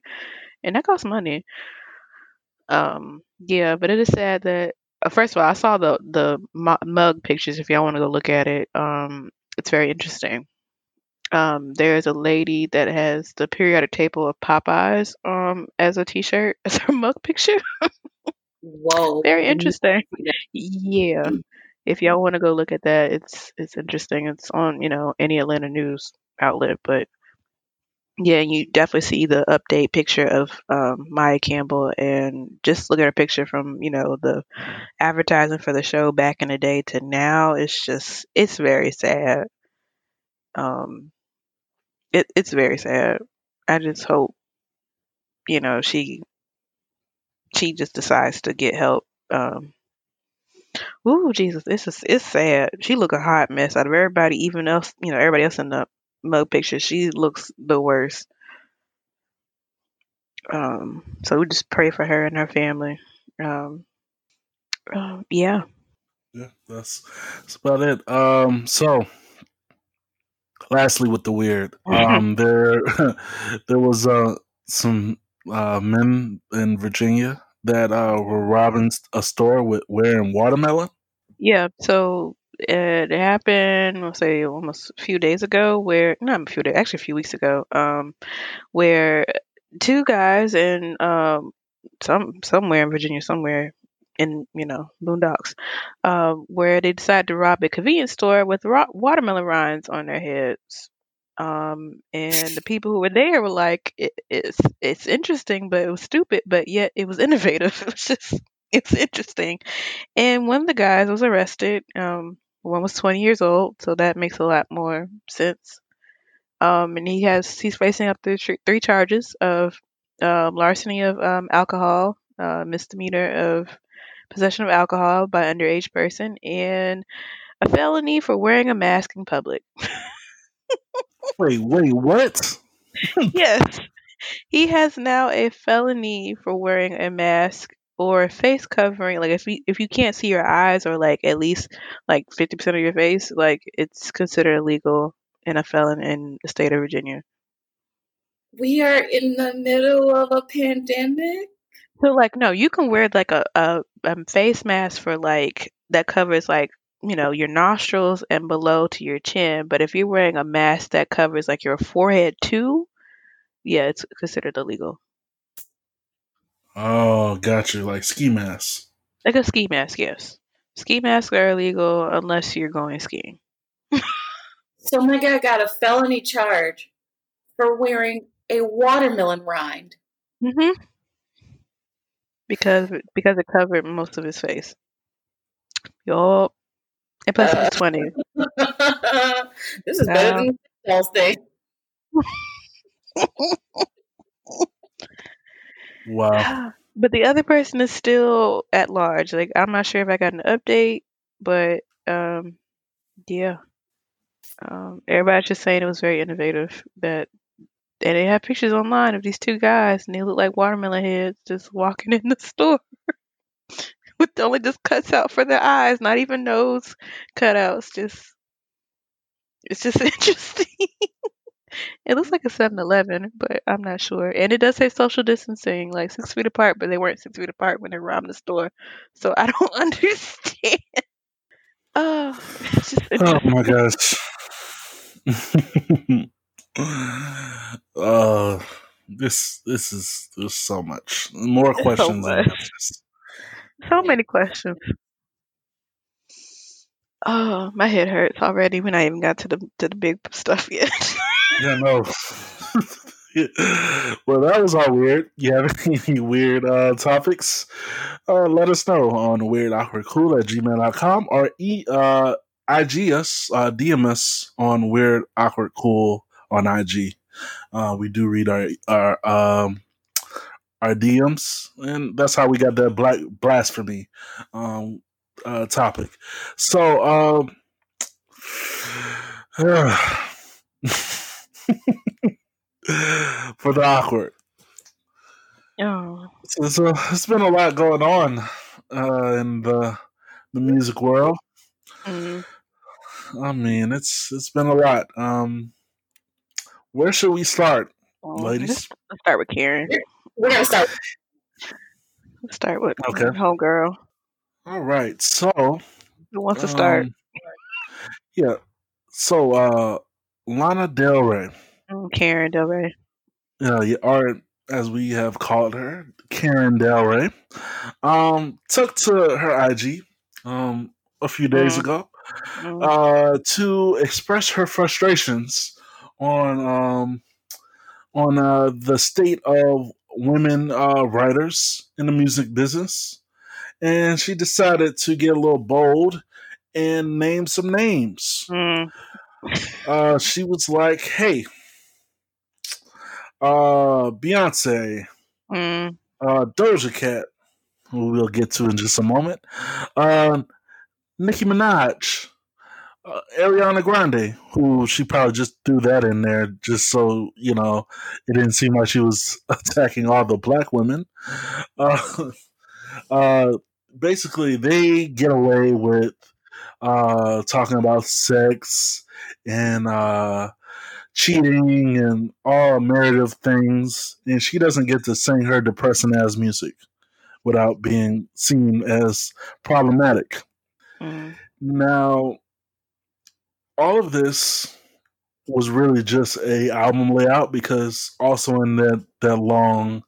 and that costs money. Um, yeah, but it is sad that uh, first of all, I saw the the mug pictures. If y'all want to go look at it, um, it's very interesting. Um, there's a lady that has the periodic table of Popeyes um as a T-shirt [laughs] as her mug picture. [laughs] Whoa. Very interesting. didn't see that. Yeah. If y'all want to go look at that, it's it's interesting. It's on, you know, any Atlanta news outlet, but yeah, you definitely see the update picture of um, Maia Campbell, and just look at her picture from you know the advertising for the show back in the day to now. It's just it's very sad. Um, it it's very sad. I just hope you know she she just decides to get help. Um, Ooh, Jesus, this is it's sad. She look a hot mess out of everybody, even else, you know, everybody else in the mug picture. She looks the worst. Um, so we just pray for her and her family. Um, uh, yeah. Yeah, that's that's about it. Um, so lastly, with the weird, [laughs] um, there [laughs] there was uh some uh men in Virginia that uh were robbing a store with wearing watermelon. Yeah, so it happened, let's say almost a few days ago, where not a few days, actually a few weeks ago, um, where two guys in um some somewhere in Virginia, somewhere in you know boondocks, um, where they decided to rob a convenience store with ro- watermelon rinds on their heads. Um, and the people who were there were like, it, "It's it's interesting, but it was stupid, but yet it was innovative. [laughs] It was just it's interesting." And one of the guys was arrested. Um, one was 20 years old, so that makes a lot more sense. Um, and he has he's facing up to three charges of um, larceny of um, alcohol, uh, misdemeanor of possession of alcohol by underage person, and a felony for wearing a mask in public. [laughs] Wait, wait, what? [laughs] yes, he has now a felony for wearing a mask or a face covering. Like if you if you can't see your eyes or like at least like fifty percent of your face, like it's considered illegal and a felon in the state of Virginia. We are in the middle of a pandemic. So like no, you can wear like a, a, a face mask for like that covers like you know your nostrils and below to your chin. But if you're wearing a mask that covers like your forehead too, yeah, it's considered illegal. Oh, gotcha. Like ski masks. Like a ski mask, yes. Ski masks are illegal unless you're going skiing. So my guy got a felony charge for wearing a watermelon rind. Mm-hmm. Because because it covered most of his face. Yup. And plus he was twenty. [laughs] this is better [laughs] Wow. than y'all's [gasps] thing. Wow. but the other person is still at large. Like I'm not sure if I got an update, but um yeah. Um everybody's just saying it was very innovative that and they have pictures online of these two guys and they look like watermelon heads just walking in the [laughs] store with only just cuts out for their eyes, not even nose cutouts. Just it's just [laughs] interesting. it looks like a 7-Eleven, but I'm not sure. And it does say social distancing, like six feet apart, but they weren't six feet apart when they robbed the store. So I don't [laughs] understand. Oh, it's just Oh my gosh. [laughs] uh this this is there's so much. More so questions than much. Answers. So many questions. Oh, my head hurts already. We're not even got to the to the big stuff yet. [laughs] Yeah, no. [laughs] well, that was all weird. You have [laughs] any weird uh, topics? Uh, let us know on weirdawkwardcool at gmail.com or e, uh, IG us, uh, DM us on Weird Awkward Cool on IG. Uh, we do read our our um, our DMs, and that's how we got that black blasphemy um, uh, topic. So, um, [sighs] for the awkward. oh, So, so it's been a lot going on uh, in the the music world. mm. I mean, it's it's been a lot. Um, where should we start, Oh, ladies? Let's, let's start with Karen. We're gonna start. Let's start with Okay. homegirl. All right. So, Who wants to start? um, yeah. So, uh, Lana Del Rey, Mm, Karen Del Rey. yeah, or as we have called her, Karen Del Rey, um, took to her IG um, a few days Mm. ago Mm. uh, to express her frustrations on um, on uh, the state of women uh, writers in the music business, and she decided to get a little bold and name some names. Mm. Uh, she was like, "Hey, uh, Beyonce, Mm. uh, Doja Cat, who we'll get to in just a moment, uh, Nicki Minaj, uh, Ariana Grande, who she probably just threw that in there just so you know it didn't seem like she was [laughs] attacking all the black women. Uh, [laughs] uh, basically, they get away with uh, talking about sex and uh, cheating and all narrative things, and she doesn't get to sing her depressing ass music without being seen as problematic. Mm. Now, all of this was really just a album layout because also in that that long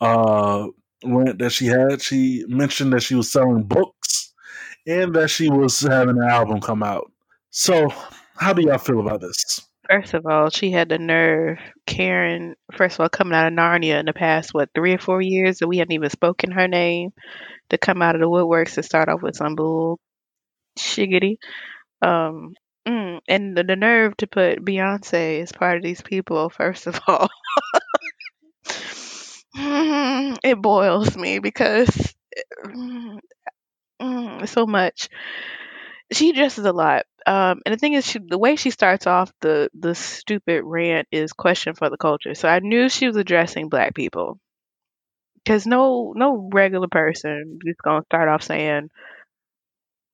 uh rant that she had, she mentioned that she was selling books and that she was having an album come out. So, how do y'all feel about this? First of all, she had the nerve, Karen. First of all, coming out of Narnia in the past, what three or four years that we hadn't even spoken her name, to come out of the woodworks to start off with some bull shiggity. Um, mm, and the, the nerve to put Beyonce as part of these people. First of all, Mm, [laughs] it boils me because mm, mm, so much. she dresses a lot. Um, and the thing is, she, the way she starts off the the stupid rant is question for the culture. So I knew she was addressing black people, because no no regular person is gonna start off saying,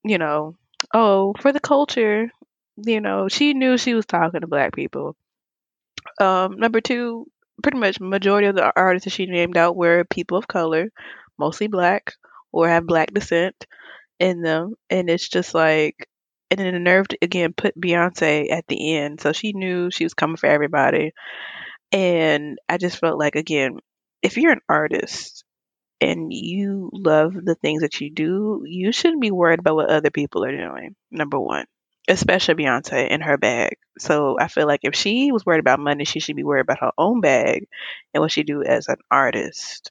you know, oh for the culture. You know, she knew she was talking to black people. Um, number two, pretty much majority of the artists that she named out were people of color, mostly black or have black descent in them, and it's just like, and then the nerve to again put Beyonce at the end, so she knew she was coming for everybody, and I just felt like again, if you're an artist and you love the things that you do, you shouldn't be worried about what other people are doing. Number one, especially Beyonce in her bag. So I feel like if she was worried about money, she should be worried about her own bag and what she do as an artist.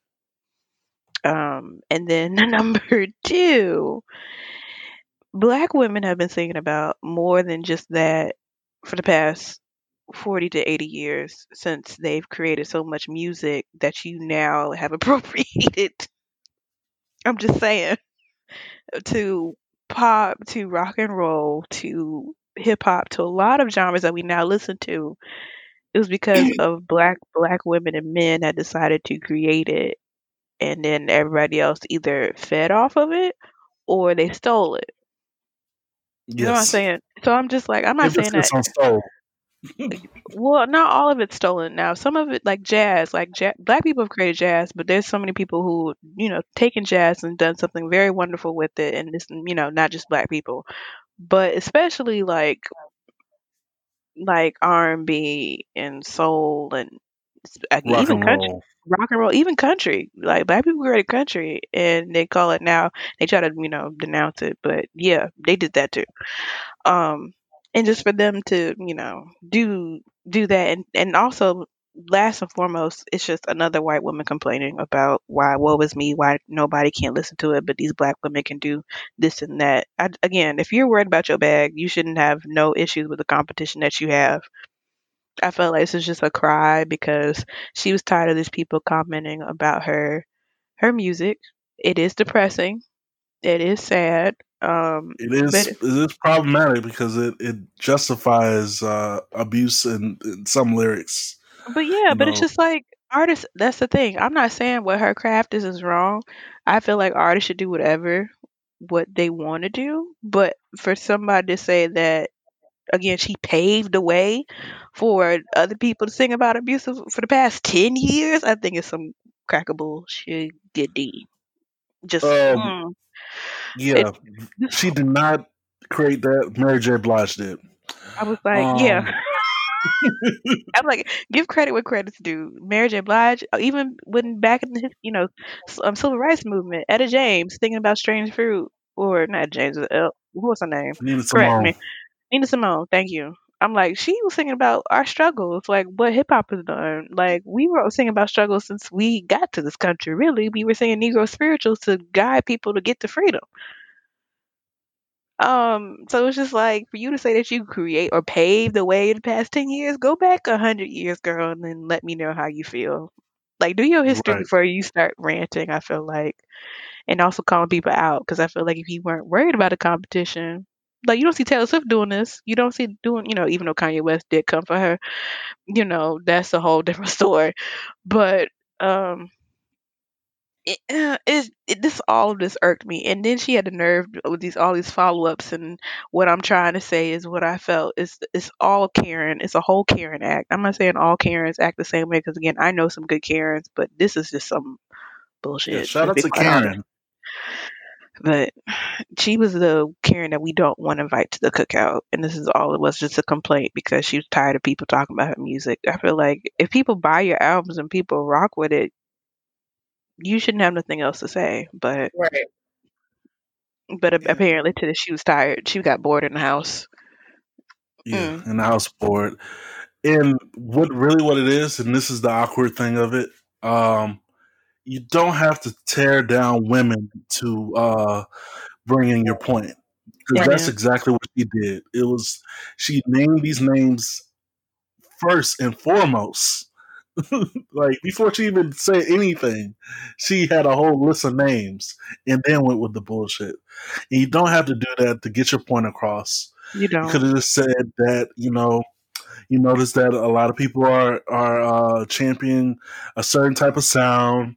Um, and then [laughs] number two, black women have been thinking about more than just that for the past 40 to 80 years since they've created so much music that you now have [laughs] appropriated. I'm just saying to pop to rock and roll to hip hop to a lot of genres that we now listen to. It was because [clears throat] of black black women and men that decided to create it and then everybody else either fed off of it or they stole it. You know what I'm Yes. saying? So I'm just like I'm not saying that on. Well, not all of it's stolen now. Some of it, like jazz, like ja- black people have created jazz, but there's so many people who, you know, taken jazz and done something very wonderful with it, and it's, you know, not just black people, but especially like like R and B and soul and like, Rock even and country, roll. rock and roll, even country. Like black people created country, and they call it now. They try to, you know, denounce it, but yeah, they did that too um and just for them to you know do do that. And and also last and foremost it's just another white woman complaining about why woe is me why nobody can't listen to it but these black women can do this and that. I, again if you're worried about your bag you shouldn't have no issues with the competition that you have. I felt like this is just a cry because she was tired of these people commenting about her her music. It is depressing. It is sad um It is it is problematic because it, it justifies uh, abuse in, in some lyrics. But yeah, but it's just like artists. That's the thing. I'm not saying what her craft is is wrong. I feel like artists should do whatever what they want to do. But for somebody to say that again, she paved the way for other people to sing about abuse for the past ten years, I think it's some crackable shit. Just um, mm, yeah, it. she did not create that. Mary J. Blige did. I was like, yeah. Um, [laughs] I'm like, give credit where credit's due. Mary J. Blige, uh, even when back in the you know um, civil rights movement, Etta James thinking about strange fruit, or not James, uh, what was her name? Nina Correct Simone. me, Nina Simone. Thank you. I'm like, she was singing about our struggles, like what hip hop has done. Like we were singing about struggles since we got to this country. Really, we were singing Negro spirituals to guide people to get to freedom. Um, so it's just like for you to say that you create or pave the way in the past ten years, go back a hundred years, girl, and then let me know how you feel. Like do your history Right. before you start ranting. I feel like, and also calling people out because I feel like if you weren't worried about the competition, like you don't see Taylor Swift doing this, you don't see doing, you know, even though Kanye West did come for her, you know, that's a whole [laughs] different story. But um, it, uh, it, it this all of this irked me. And then she had the nerve with these all these follow-ups and what i'm trying to say is what i felt is it's all karen. It's a whole karen act. I'm not saying all karens act the same way because again i know some good karens but this is just some Yeah, bullshit. shout let's out to [laughs] quite honest Karen. But she was the karen that we don't want to invite to the cookout and this is all it was just a complaint because she was tired of people talking about her music i feel like if people buy your albums and people rock with it you shouldn't have nothing else to say but Right. But Yeah, apparently, to the she was tired. She got bored in the house. yeah, Mm. in the house board. And what really what it is, and this is the awkward thing of it. Um, you don't have to tear down women to uh, bring in your point because I that's know. exactly what she did. It was she named these names first and foremost [laughs] like before she even said anything, she had a whole list of names and then went with the bullshit. And you don't have to do that to get your point across. You don't. You could have just said that, you know, you notice that a lot of people are are uh, championing a certain type of sound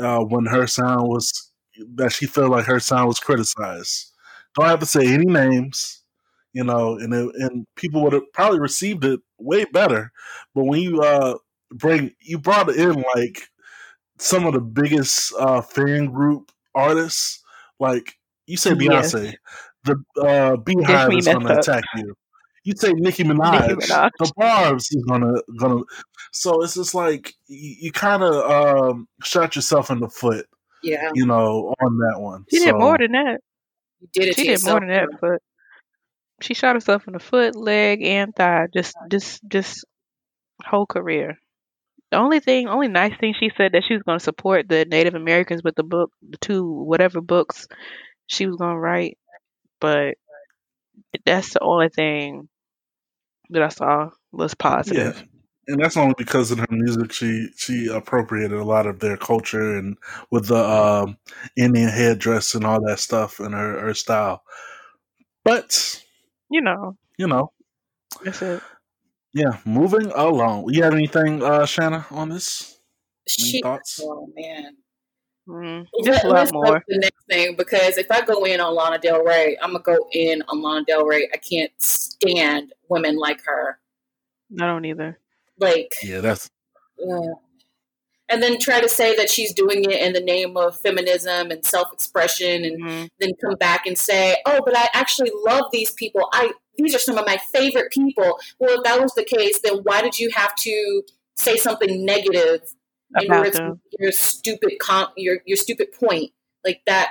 uh, when her sound was that she felt like her sound was criticized. Don't have to say any names, you know, and it, and people would have probably received it way better. But when you uh, bring you brought in like some of the biggest uh, fan group artists, like you say Beyonce, yes. the uh, Beehive is going to attack you you say [laughs] Nicki Minaj, Nicki Minaj. the Barb's is gonna gonna. So it's just like you, you kind of um, shot yourself in the foot. Yeah, you know, on that one. She so, did more than that. You did it. She did more than that, but she shot herself in the foot, leg, and thigh. Just, just, just whole career. The only thing, only nice thing she said that she was going to support the Native Americans with the book, the two whatever books she was going to write, but that's the only thing that I saw was positive. Yeah. And that's only because in her music she she appropriated a lot of their culture and with the um, Indian headdress and all that stuff and her, her style. But you know. You know. That's it. Yeah, moving along. You have anything, uh, Shanna, on this? Any she, thoughts? Oh man. Mm, just Let, let's more. the next thing because if I go in on Lana Del Rey, I'm gonna go in on Lana Del Rey. I can't stand women like her. I don't either. Like yeah, that's. Uh, and then try to say that she's doing it in the name of feminism and self-expression, and mm-hmm. then come back and say, "Oh, but I actually love these people. I these are some of my favorite people." Well, if that was the case, then why did you have to say something negative in order to your stupid comp, your your stupid point like that.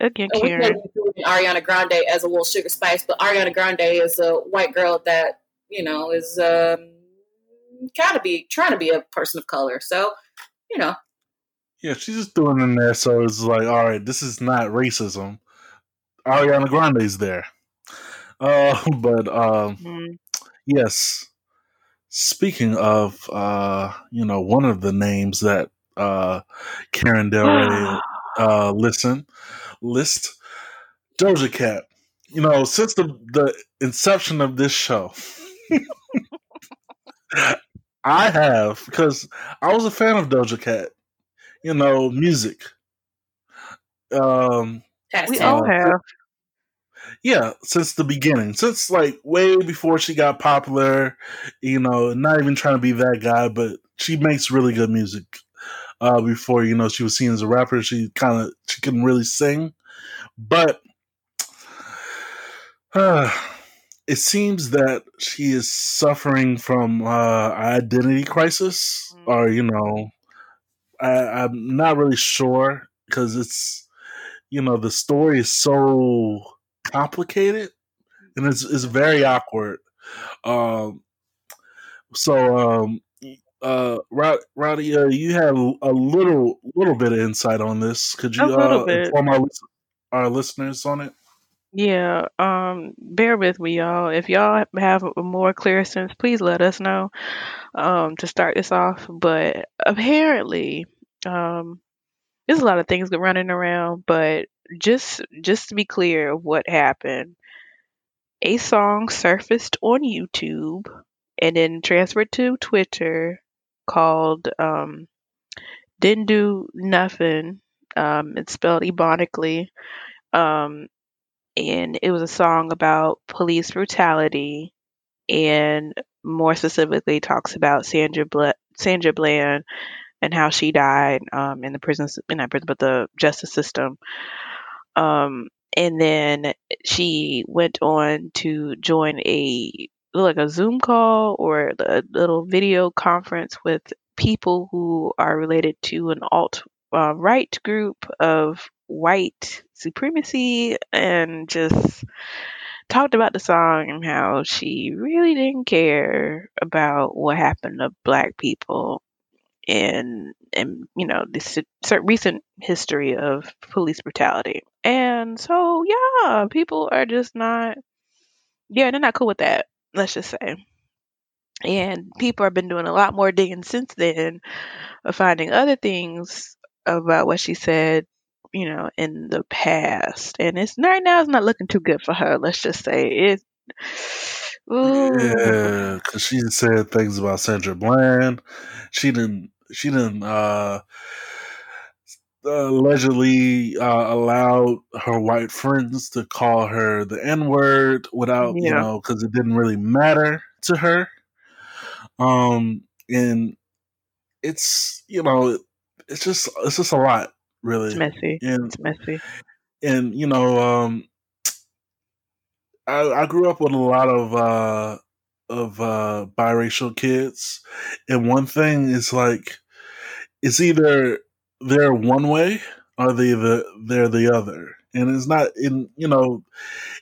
Again, Karen. Ariana Grande as a little sugar spice, but Ariana Grande is a white girl that you know is um, kind of be trying to be a person of color. So you know, yeah, she's just doing in there. So it's like, all right, this is not racism. Ariana Grande's there, uh, [laughs] but um, mm. yes, Speaking of, uh, you know, one of the names that uh, Karen Del Rey [sighs] uh, listen list Doja Cat. You know, since the the inception of this show, [laughs] I have because I was a fan of Doja Cat. You know, music. Um, we all have yeah, since the beginning, since like way before she got popular, you know, not even trying to be that guy, but she makes really good music. Uh, before you know, she was seen as a rapper. She kind of she couldn't really sing, but uh, [sighs] it seems that she is suffering from uh, identity crisis, mm-hmm. or you know, I, I'm not really sure because it's you know the story is so complicated and it's it's very awkward. Um, so um, uh, Rowdy, uh, you have a little little bit of insight on this. Could you uh, inform our, our listeners on it? Yeah, um, bear with me, y'all. If y'all have a more clear sense, please let us know um, to start this off. But apparently, um, there's a lot of things running around, but just just to be clear of what happened, a song surfaced on YouTube and then transferred to Twitter called um, "Didn't Do Nothing." Um, it's spelled ebonically, um, and it was a song about police brutality, and more specifically talks about Sandra Bl- Sandra Bland and how she died um, in the prison, that prison, but the justice system. Um, and then she went on to join a like a Zoom call or a little video conference with people who are related to an alt uh, right group of white supremacy and just talked about the song and how she really didn't care about what happened to black people in in you know this recent history of police brutality. And so yeah, people are just not yeah, they're not cool with that. Let's just say. and people have been doing a lot more digging since then of finding other things about what she said you know in the past and it's right now it's not looking too good for her let's just say it Ooh. Yeah, because she said things about Sandra Bland. She didn't. She didn't. Uh, allegedly uh, allowed her white friends to call her the N word without, you know, because it didn't really matter to her. Um, and it's you know, it's just it's just a lot, really. it's messy And it's messy and you know, um, I, I grew up with a lot of uh, of uh, biracial kids, and one thing is like it's either they're one way or they the they're the other, and it's not in you know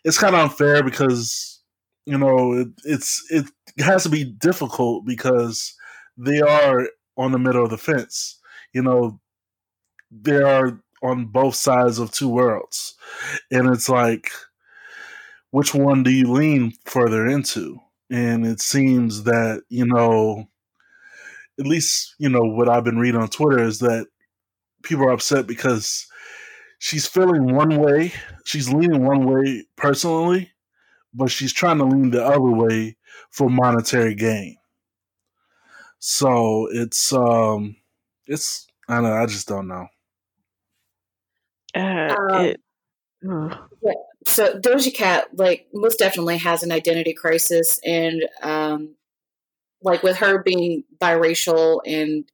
it's kind of unfair because you know it, it's it has to be difficult because they are on the middle of the fence, you know they are on both sides of two worlds, and it's like which one do you lean further into? And it seems that, you know, at least, you know, what I've been reading on Twitter is that people are upset because she's feeling one way, she's leaning one way personally, but she's trying to lean the other way for monetary gain. So it's um it's I don't know, I just don't know. uh, Um, it ugh. so Doja Cat, like, most definitely has an identity crisis, and um, like with her being biracial, and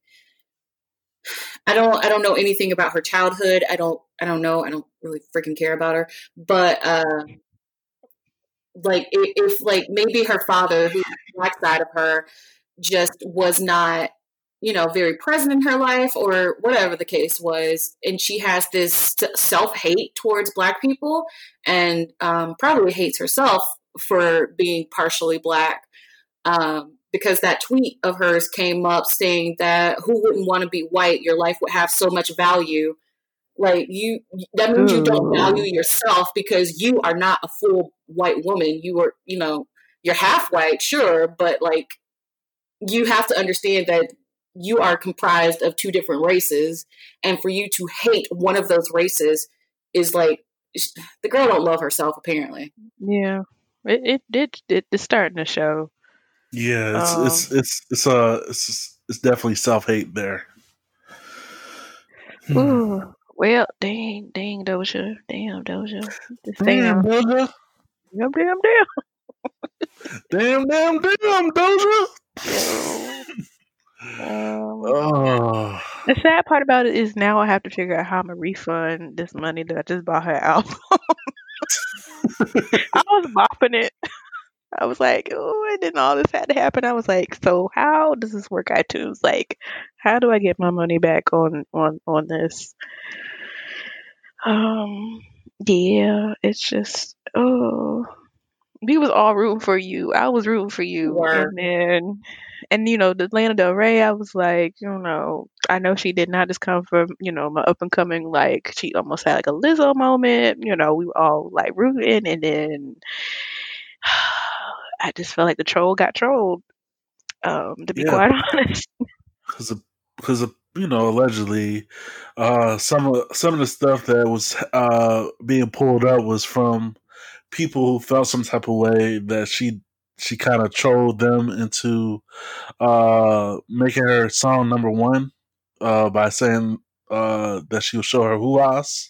I don't, I don't know anything about her childhood. I don't, I don't know. I don't really freaking care about her. But uh, like, if, like maybe her father, who's black side of her, just was not you know very present in her life or whatever the case was and she has this self-hate towards black people and um, probably hates herself for being partially black um, because that tweet of hers came up saying that who wouldn't want to be white? Your life would have so much value. Like you that means you don't value yourself because you are not a full white woman. You are you know you're half white sure but like you have to understand that you are comprised of two different races. And for you to hate one of those races is like the girl don't love herself apparently. Yeah. It it did it, it's starting to show Yeah, it's um it's it's it's uh it's it's definitely self hate there. Hmm. well dang dang doja damn doja just Damn, damn Doja. damn damn damn [laughs] Damn, damn, damn, Doja. [laughs] Um, Oh, the sad part about it is now I have to figure out how I'm gonna refund this money that I just bought her album. [laughs] I was bopping it. I was like, oh, and then all this had to happen. I was like, so how does this work? iTunes, like, how do I get my money back on on on this? Um, yeah, it's just oh, we was all rooting for you. I was rooting for you and then and you know the Lana Del Rey. I was like, you know, I know she did not just come from you know my up and coming. Like she almost had like a Lizzo moment. You know, we were all like rooting, and then I just felt like the troll got trolled. Um, to be yeah, quite [laughs] honest. because because you know allegedly, uh, some of some of the stuff that was uh being pulled up was from people who felt some type of way that she she kind of trolled them into uh making her song number one uh by saying uh that she would show her huas.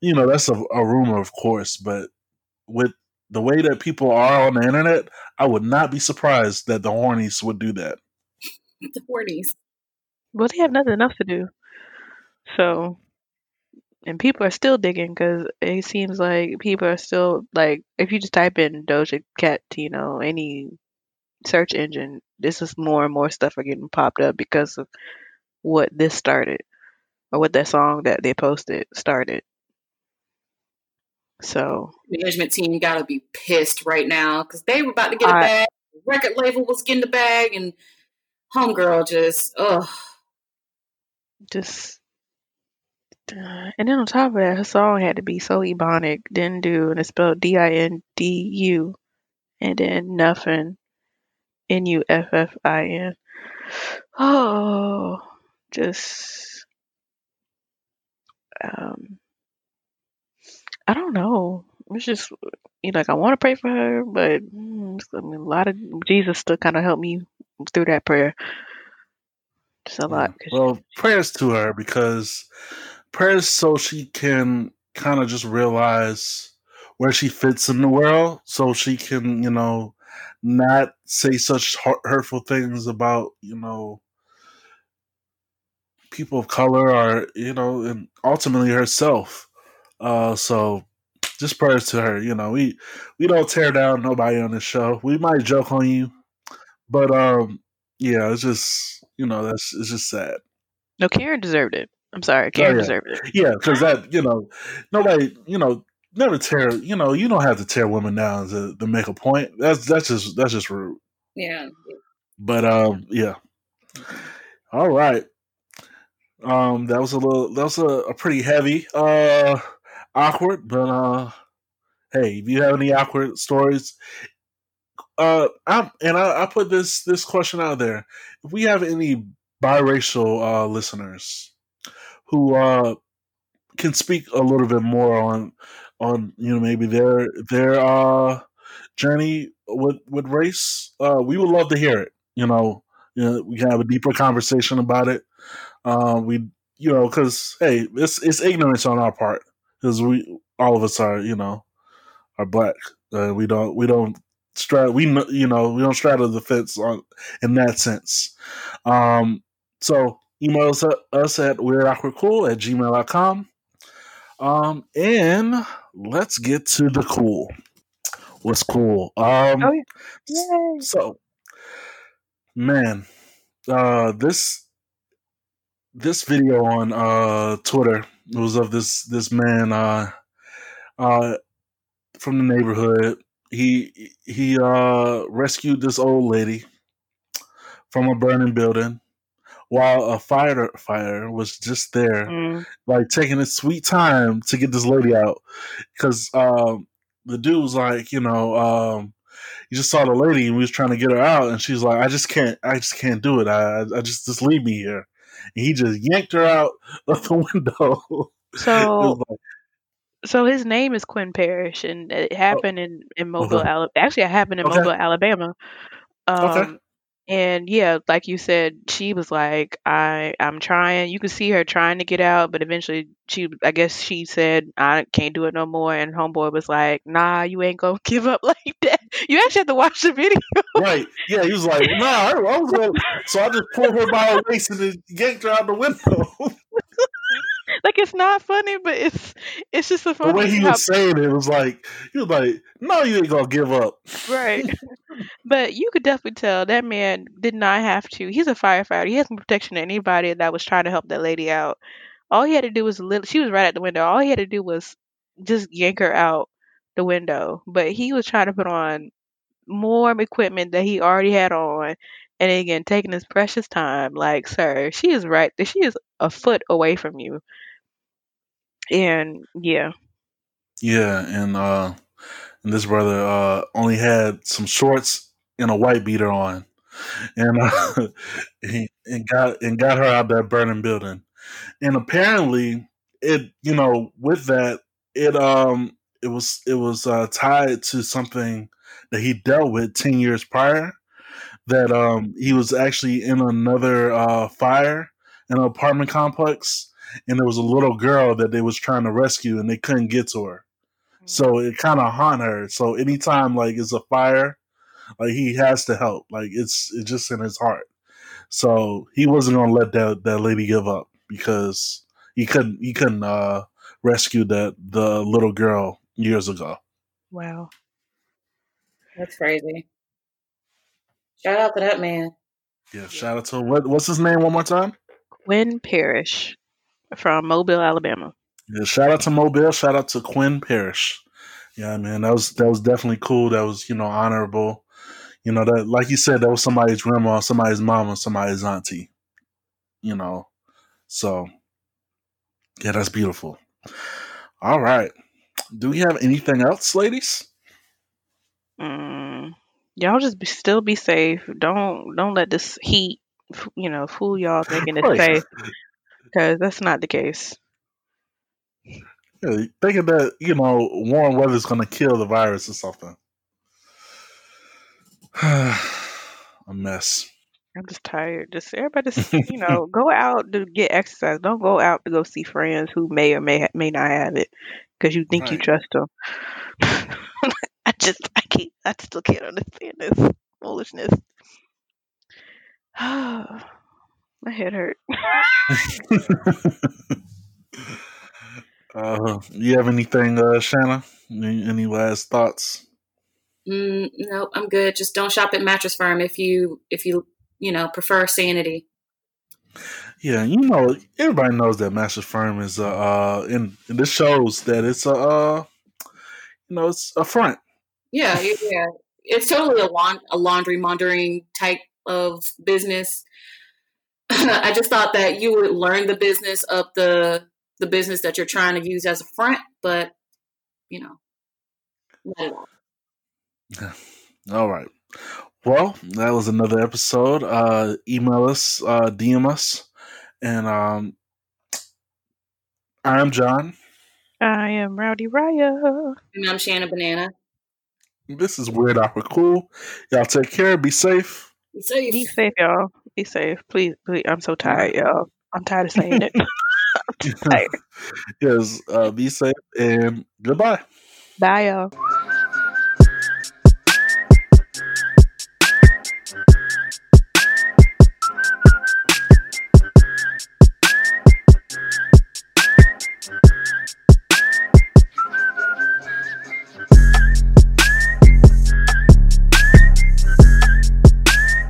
You know that's a, a rumor, of course, but with the way that people are on the internet, I would not be surprised that the hornies would do that. [laughs] the 40s Well, they have nothing else to do, so and people are still digging because it seems like people are still like if you just type in Doja Cat, you know, any search engine, this is more and more stuff are getting popped up because of what this started or what that song that they posted started. So management team got to be pissed right now because they were about to get a I bag the record label was getting the bag and homegirl just ugh just uh, and then on top of that, her song had to be so ebonic, didn't do, and it's spelled D I N D U, and then nothing. N U F F I N. [sighs] Oh, just um, I don't know. It's just you know, like I want to pray for her, but mm, I mean, a lot of Jesus still kind of helped me through that prayer. Just a lot. Well, prayers to her because prayers so she can kind of just realize where she fits in the world, so she can, you know, not say such hurtful things about, you know, people of color or, you know, and ultimately herself. Uh, so just prayers to her. You know, we we don't tear down nobody on this show. We might joke on you, but um, yeah, it's just you know that's it's just sad. no, Karen deserved it. I'm sorry, Oh Karen yeah, deserved it. yeah, because that you know nobody you know never tear you know you don't have to tear women down to, to make a point. That's that's just that's just rude. Yeah. But um, yeah. All right. Um, that was a little that was a, a pretty heavy, uh, awkward, but uh, hey, if you have any awkward stories, uh, I'm and I, I put this this question out there: if we have any biracial uh listeners who uh can speak a little bit more on on you know maybe their their uh journey with with race, uh, we would love to hear it. You know, you know, we can have a deeper conversation about it. Uh, we, you know, because hey, it's it's ignorance on our part because we all of us are, you know, are black. Uh, we don't we don't straddle we you know we don't straddle the fence on in that sense. Um, so email us at, us at weirdawkwardcool at gmail.com. Um, and let's get to the cool. What's cool? Um, Oh yeah. So, man, uh, this this video on uh Twitter was of this this man uh uh from the neighborhood. He he uh rescued this old lady from a burning building while a firefighter was just there Mm. like taking his sweet time to get this lady out because um, the dude was like, you know, um, he just saw the lady and we was trying to get her out, and she's like, I just can't, I just can't do it. I, I just just leave me here. And he just yanked her out [laughs] of the window. So [laughs] like, so his name is Quinn Parrish, and it oh, happened in in Mobile, okay, Alabama. Actually, it happened in okay, Mobile, Alabama. okay, Um, and yeah, like you said, she was like, I I'm trying. You could see her trying to get out, but eventually she, I guess she said, I can't do it no more. And homeboy was like, Nah, you ain't gonna [laughs] give up like that. You actually have to watch the video. right, yeah. He was like, Nah, I, I was gonna, so I just pulled her by her waist and yanked her out the window. [laughs] like it's not funny, but it's it's just a the way he was saying it was like, he was like, No, you ain't gonna give up. right. [laughs] But you could definitely tell that man did not have to. He's a firefighter. He has more protection than anybody that was trying to help that lady out. All he had to do was little. She was right at the window. All he had to do was just yank her out the window. But he was trying to put on more equipment that he already had on, and again taking his precious time. Like, sir, she is right. there. She is a foot away from you. And yeah, Yeah, and uh and this brother uh only had some shorts and a white beater on. And uh [laughs] he and got and got her out that burning building. And apparently it you know, with that, it um it was it was uh tied to something that he dealt with ten years prior. That um he was actually in another uh fire in an apartment complex and there was a little girl that they was trying to rescue and they couldn't get to her. So it kind of haunt her. So anytime like it's a fire, like he has to help. Like it's it's just in his heart. So he wasn't gonna let that that lady give up because he couldn't he couldn't uh rescue that the little girl years ago. wow. That's crazy. Shout out to that man. Yeah, shout out to what what's his name one more time? Quinn Parrish from Mobile, Alabama. Yeah, shout out to Mobile, shout out to Quinn Parrish. Yeah, man, that was that was definitely cool. That was, you know, honorable. You know, that like you said, that was somebody's grandma, somebody's mama, somebody's auntie. You know. So yeah, that's beautiful. All right. Do we have anything else, ladies? Mm, Y'all just be, still be safe. Don't don't let this heat, you know, fool y'all thinking it's Right. safe [laughs] because that's not the case. Yeah, thinking that you know warm weather's gonna kill the virus or something. [sighs] A mess. I'm just tired. Just everybody, [laughs] just you know, go out to get exercise. Don't go out to go see friends who may or may ha- may not have it because you think you trust them. [laughs] I just I can't. I still can't understand this foolishness. [sighs] [sighs] My head hurt. [laughs] uh, you have anything, uh, Shanna? Any, any last thoughts? Mm, no, I'm good. Just don't shop at Mattress Firm if you if you you know prefer sanity. Yeah, you know, everybody knows that Mattress Firm is uh, uh and, and this shows that it's a uh, you know, it's a front. Yeah, yeah, yeah. It's totally a, laun- a laundry laundering type of business. [laughs] I just thought that you would learn the business of the the business that you're trying to use as a front, but you know, not at all. All right. Well, that was another episode. Uh, email us, uh, DM us, and um, I'm John. I am Rowdy Raya. And I'm Shanna Banana. This is Weird Awkward Cool. Y'all take care. Be safe. Be safe. Be safe, y'all. Be safe, please. please. I'm so tired, y'all. I'm tired of saying it. [laughs] [laughs] I'm tired. yes. Uh, be safe and goodbye. Bye, y'all.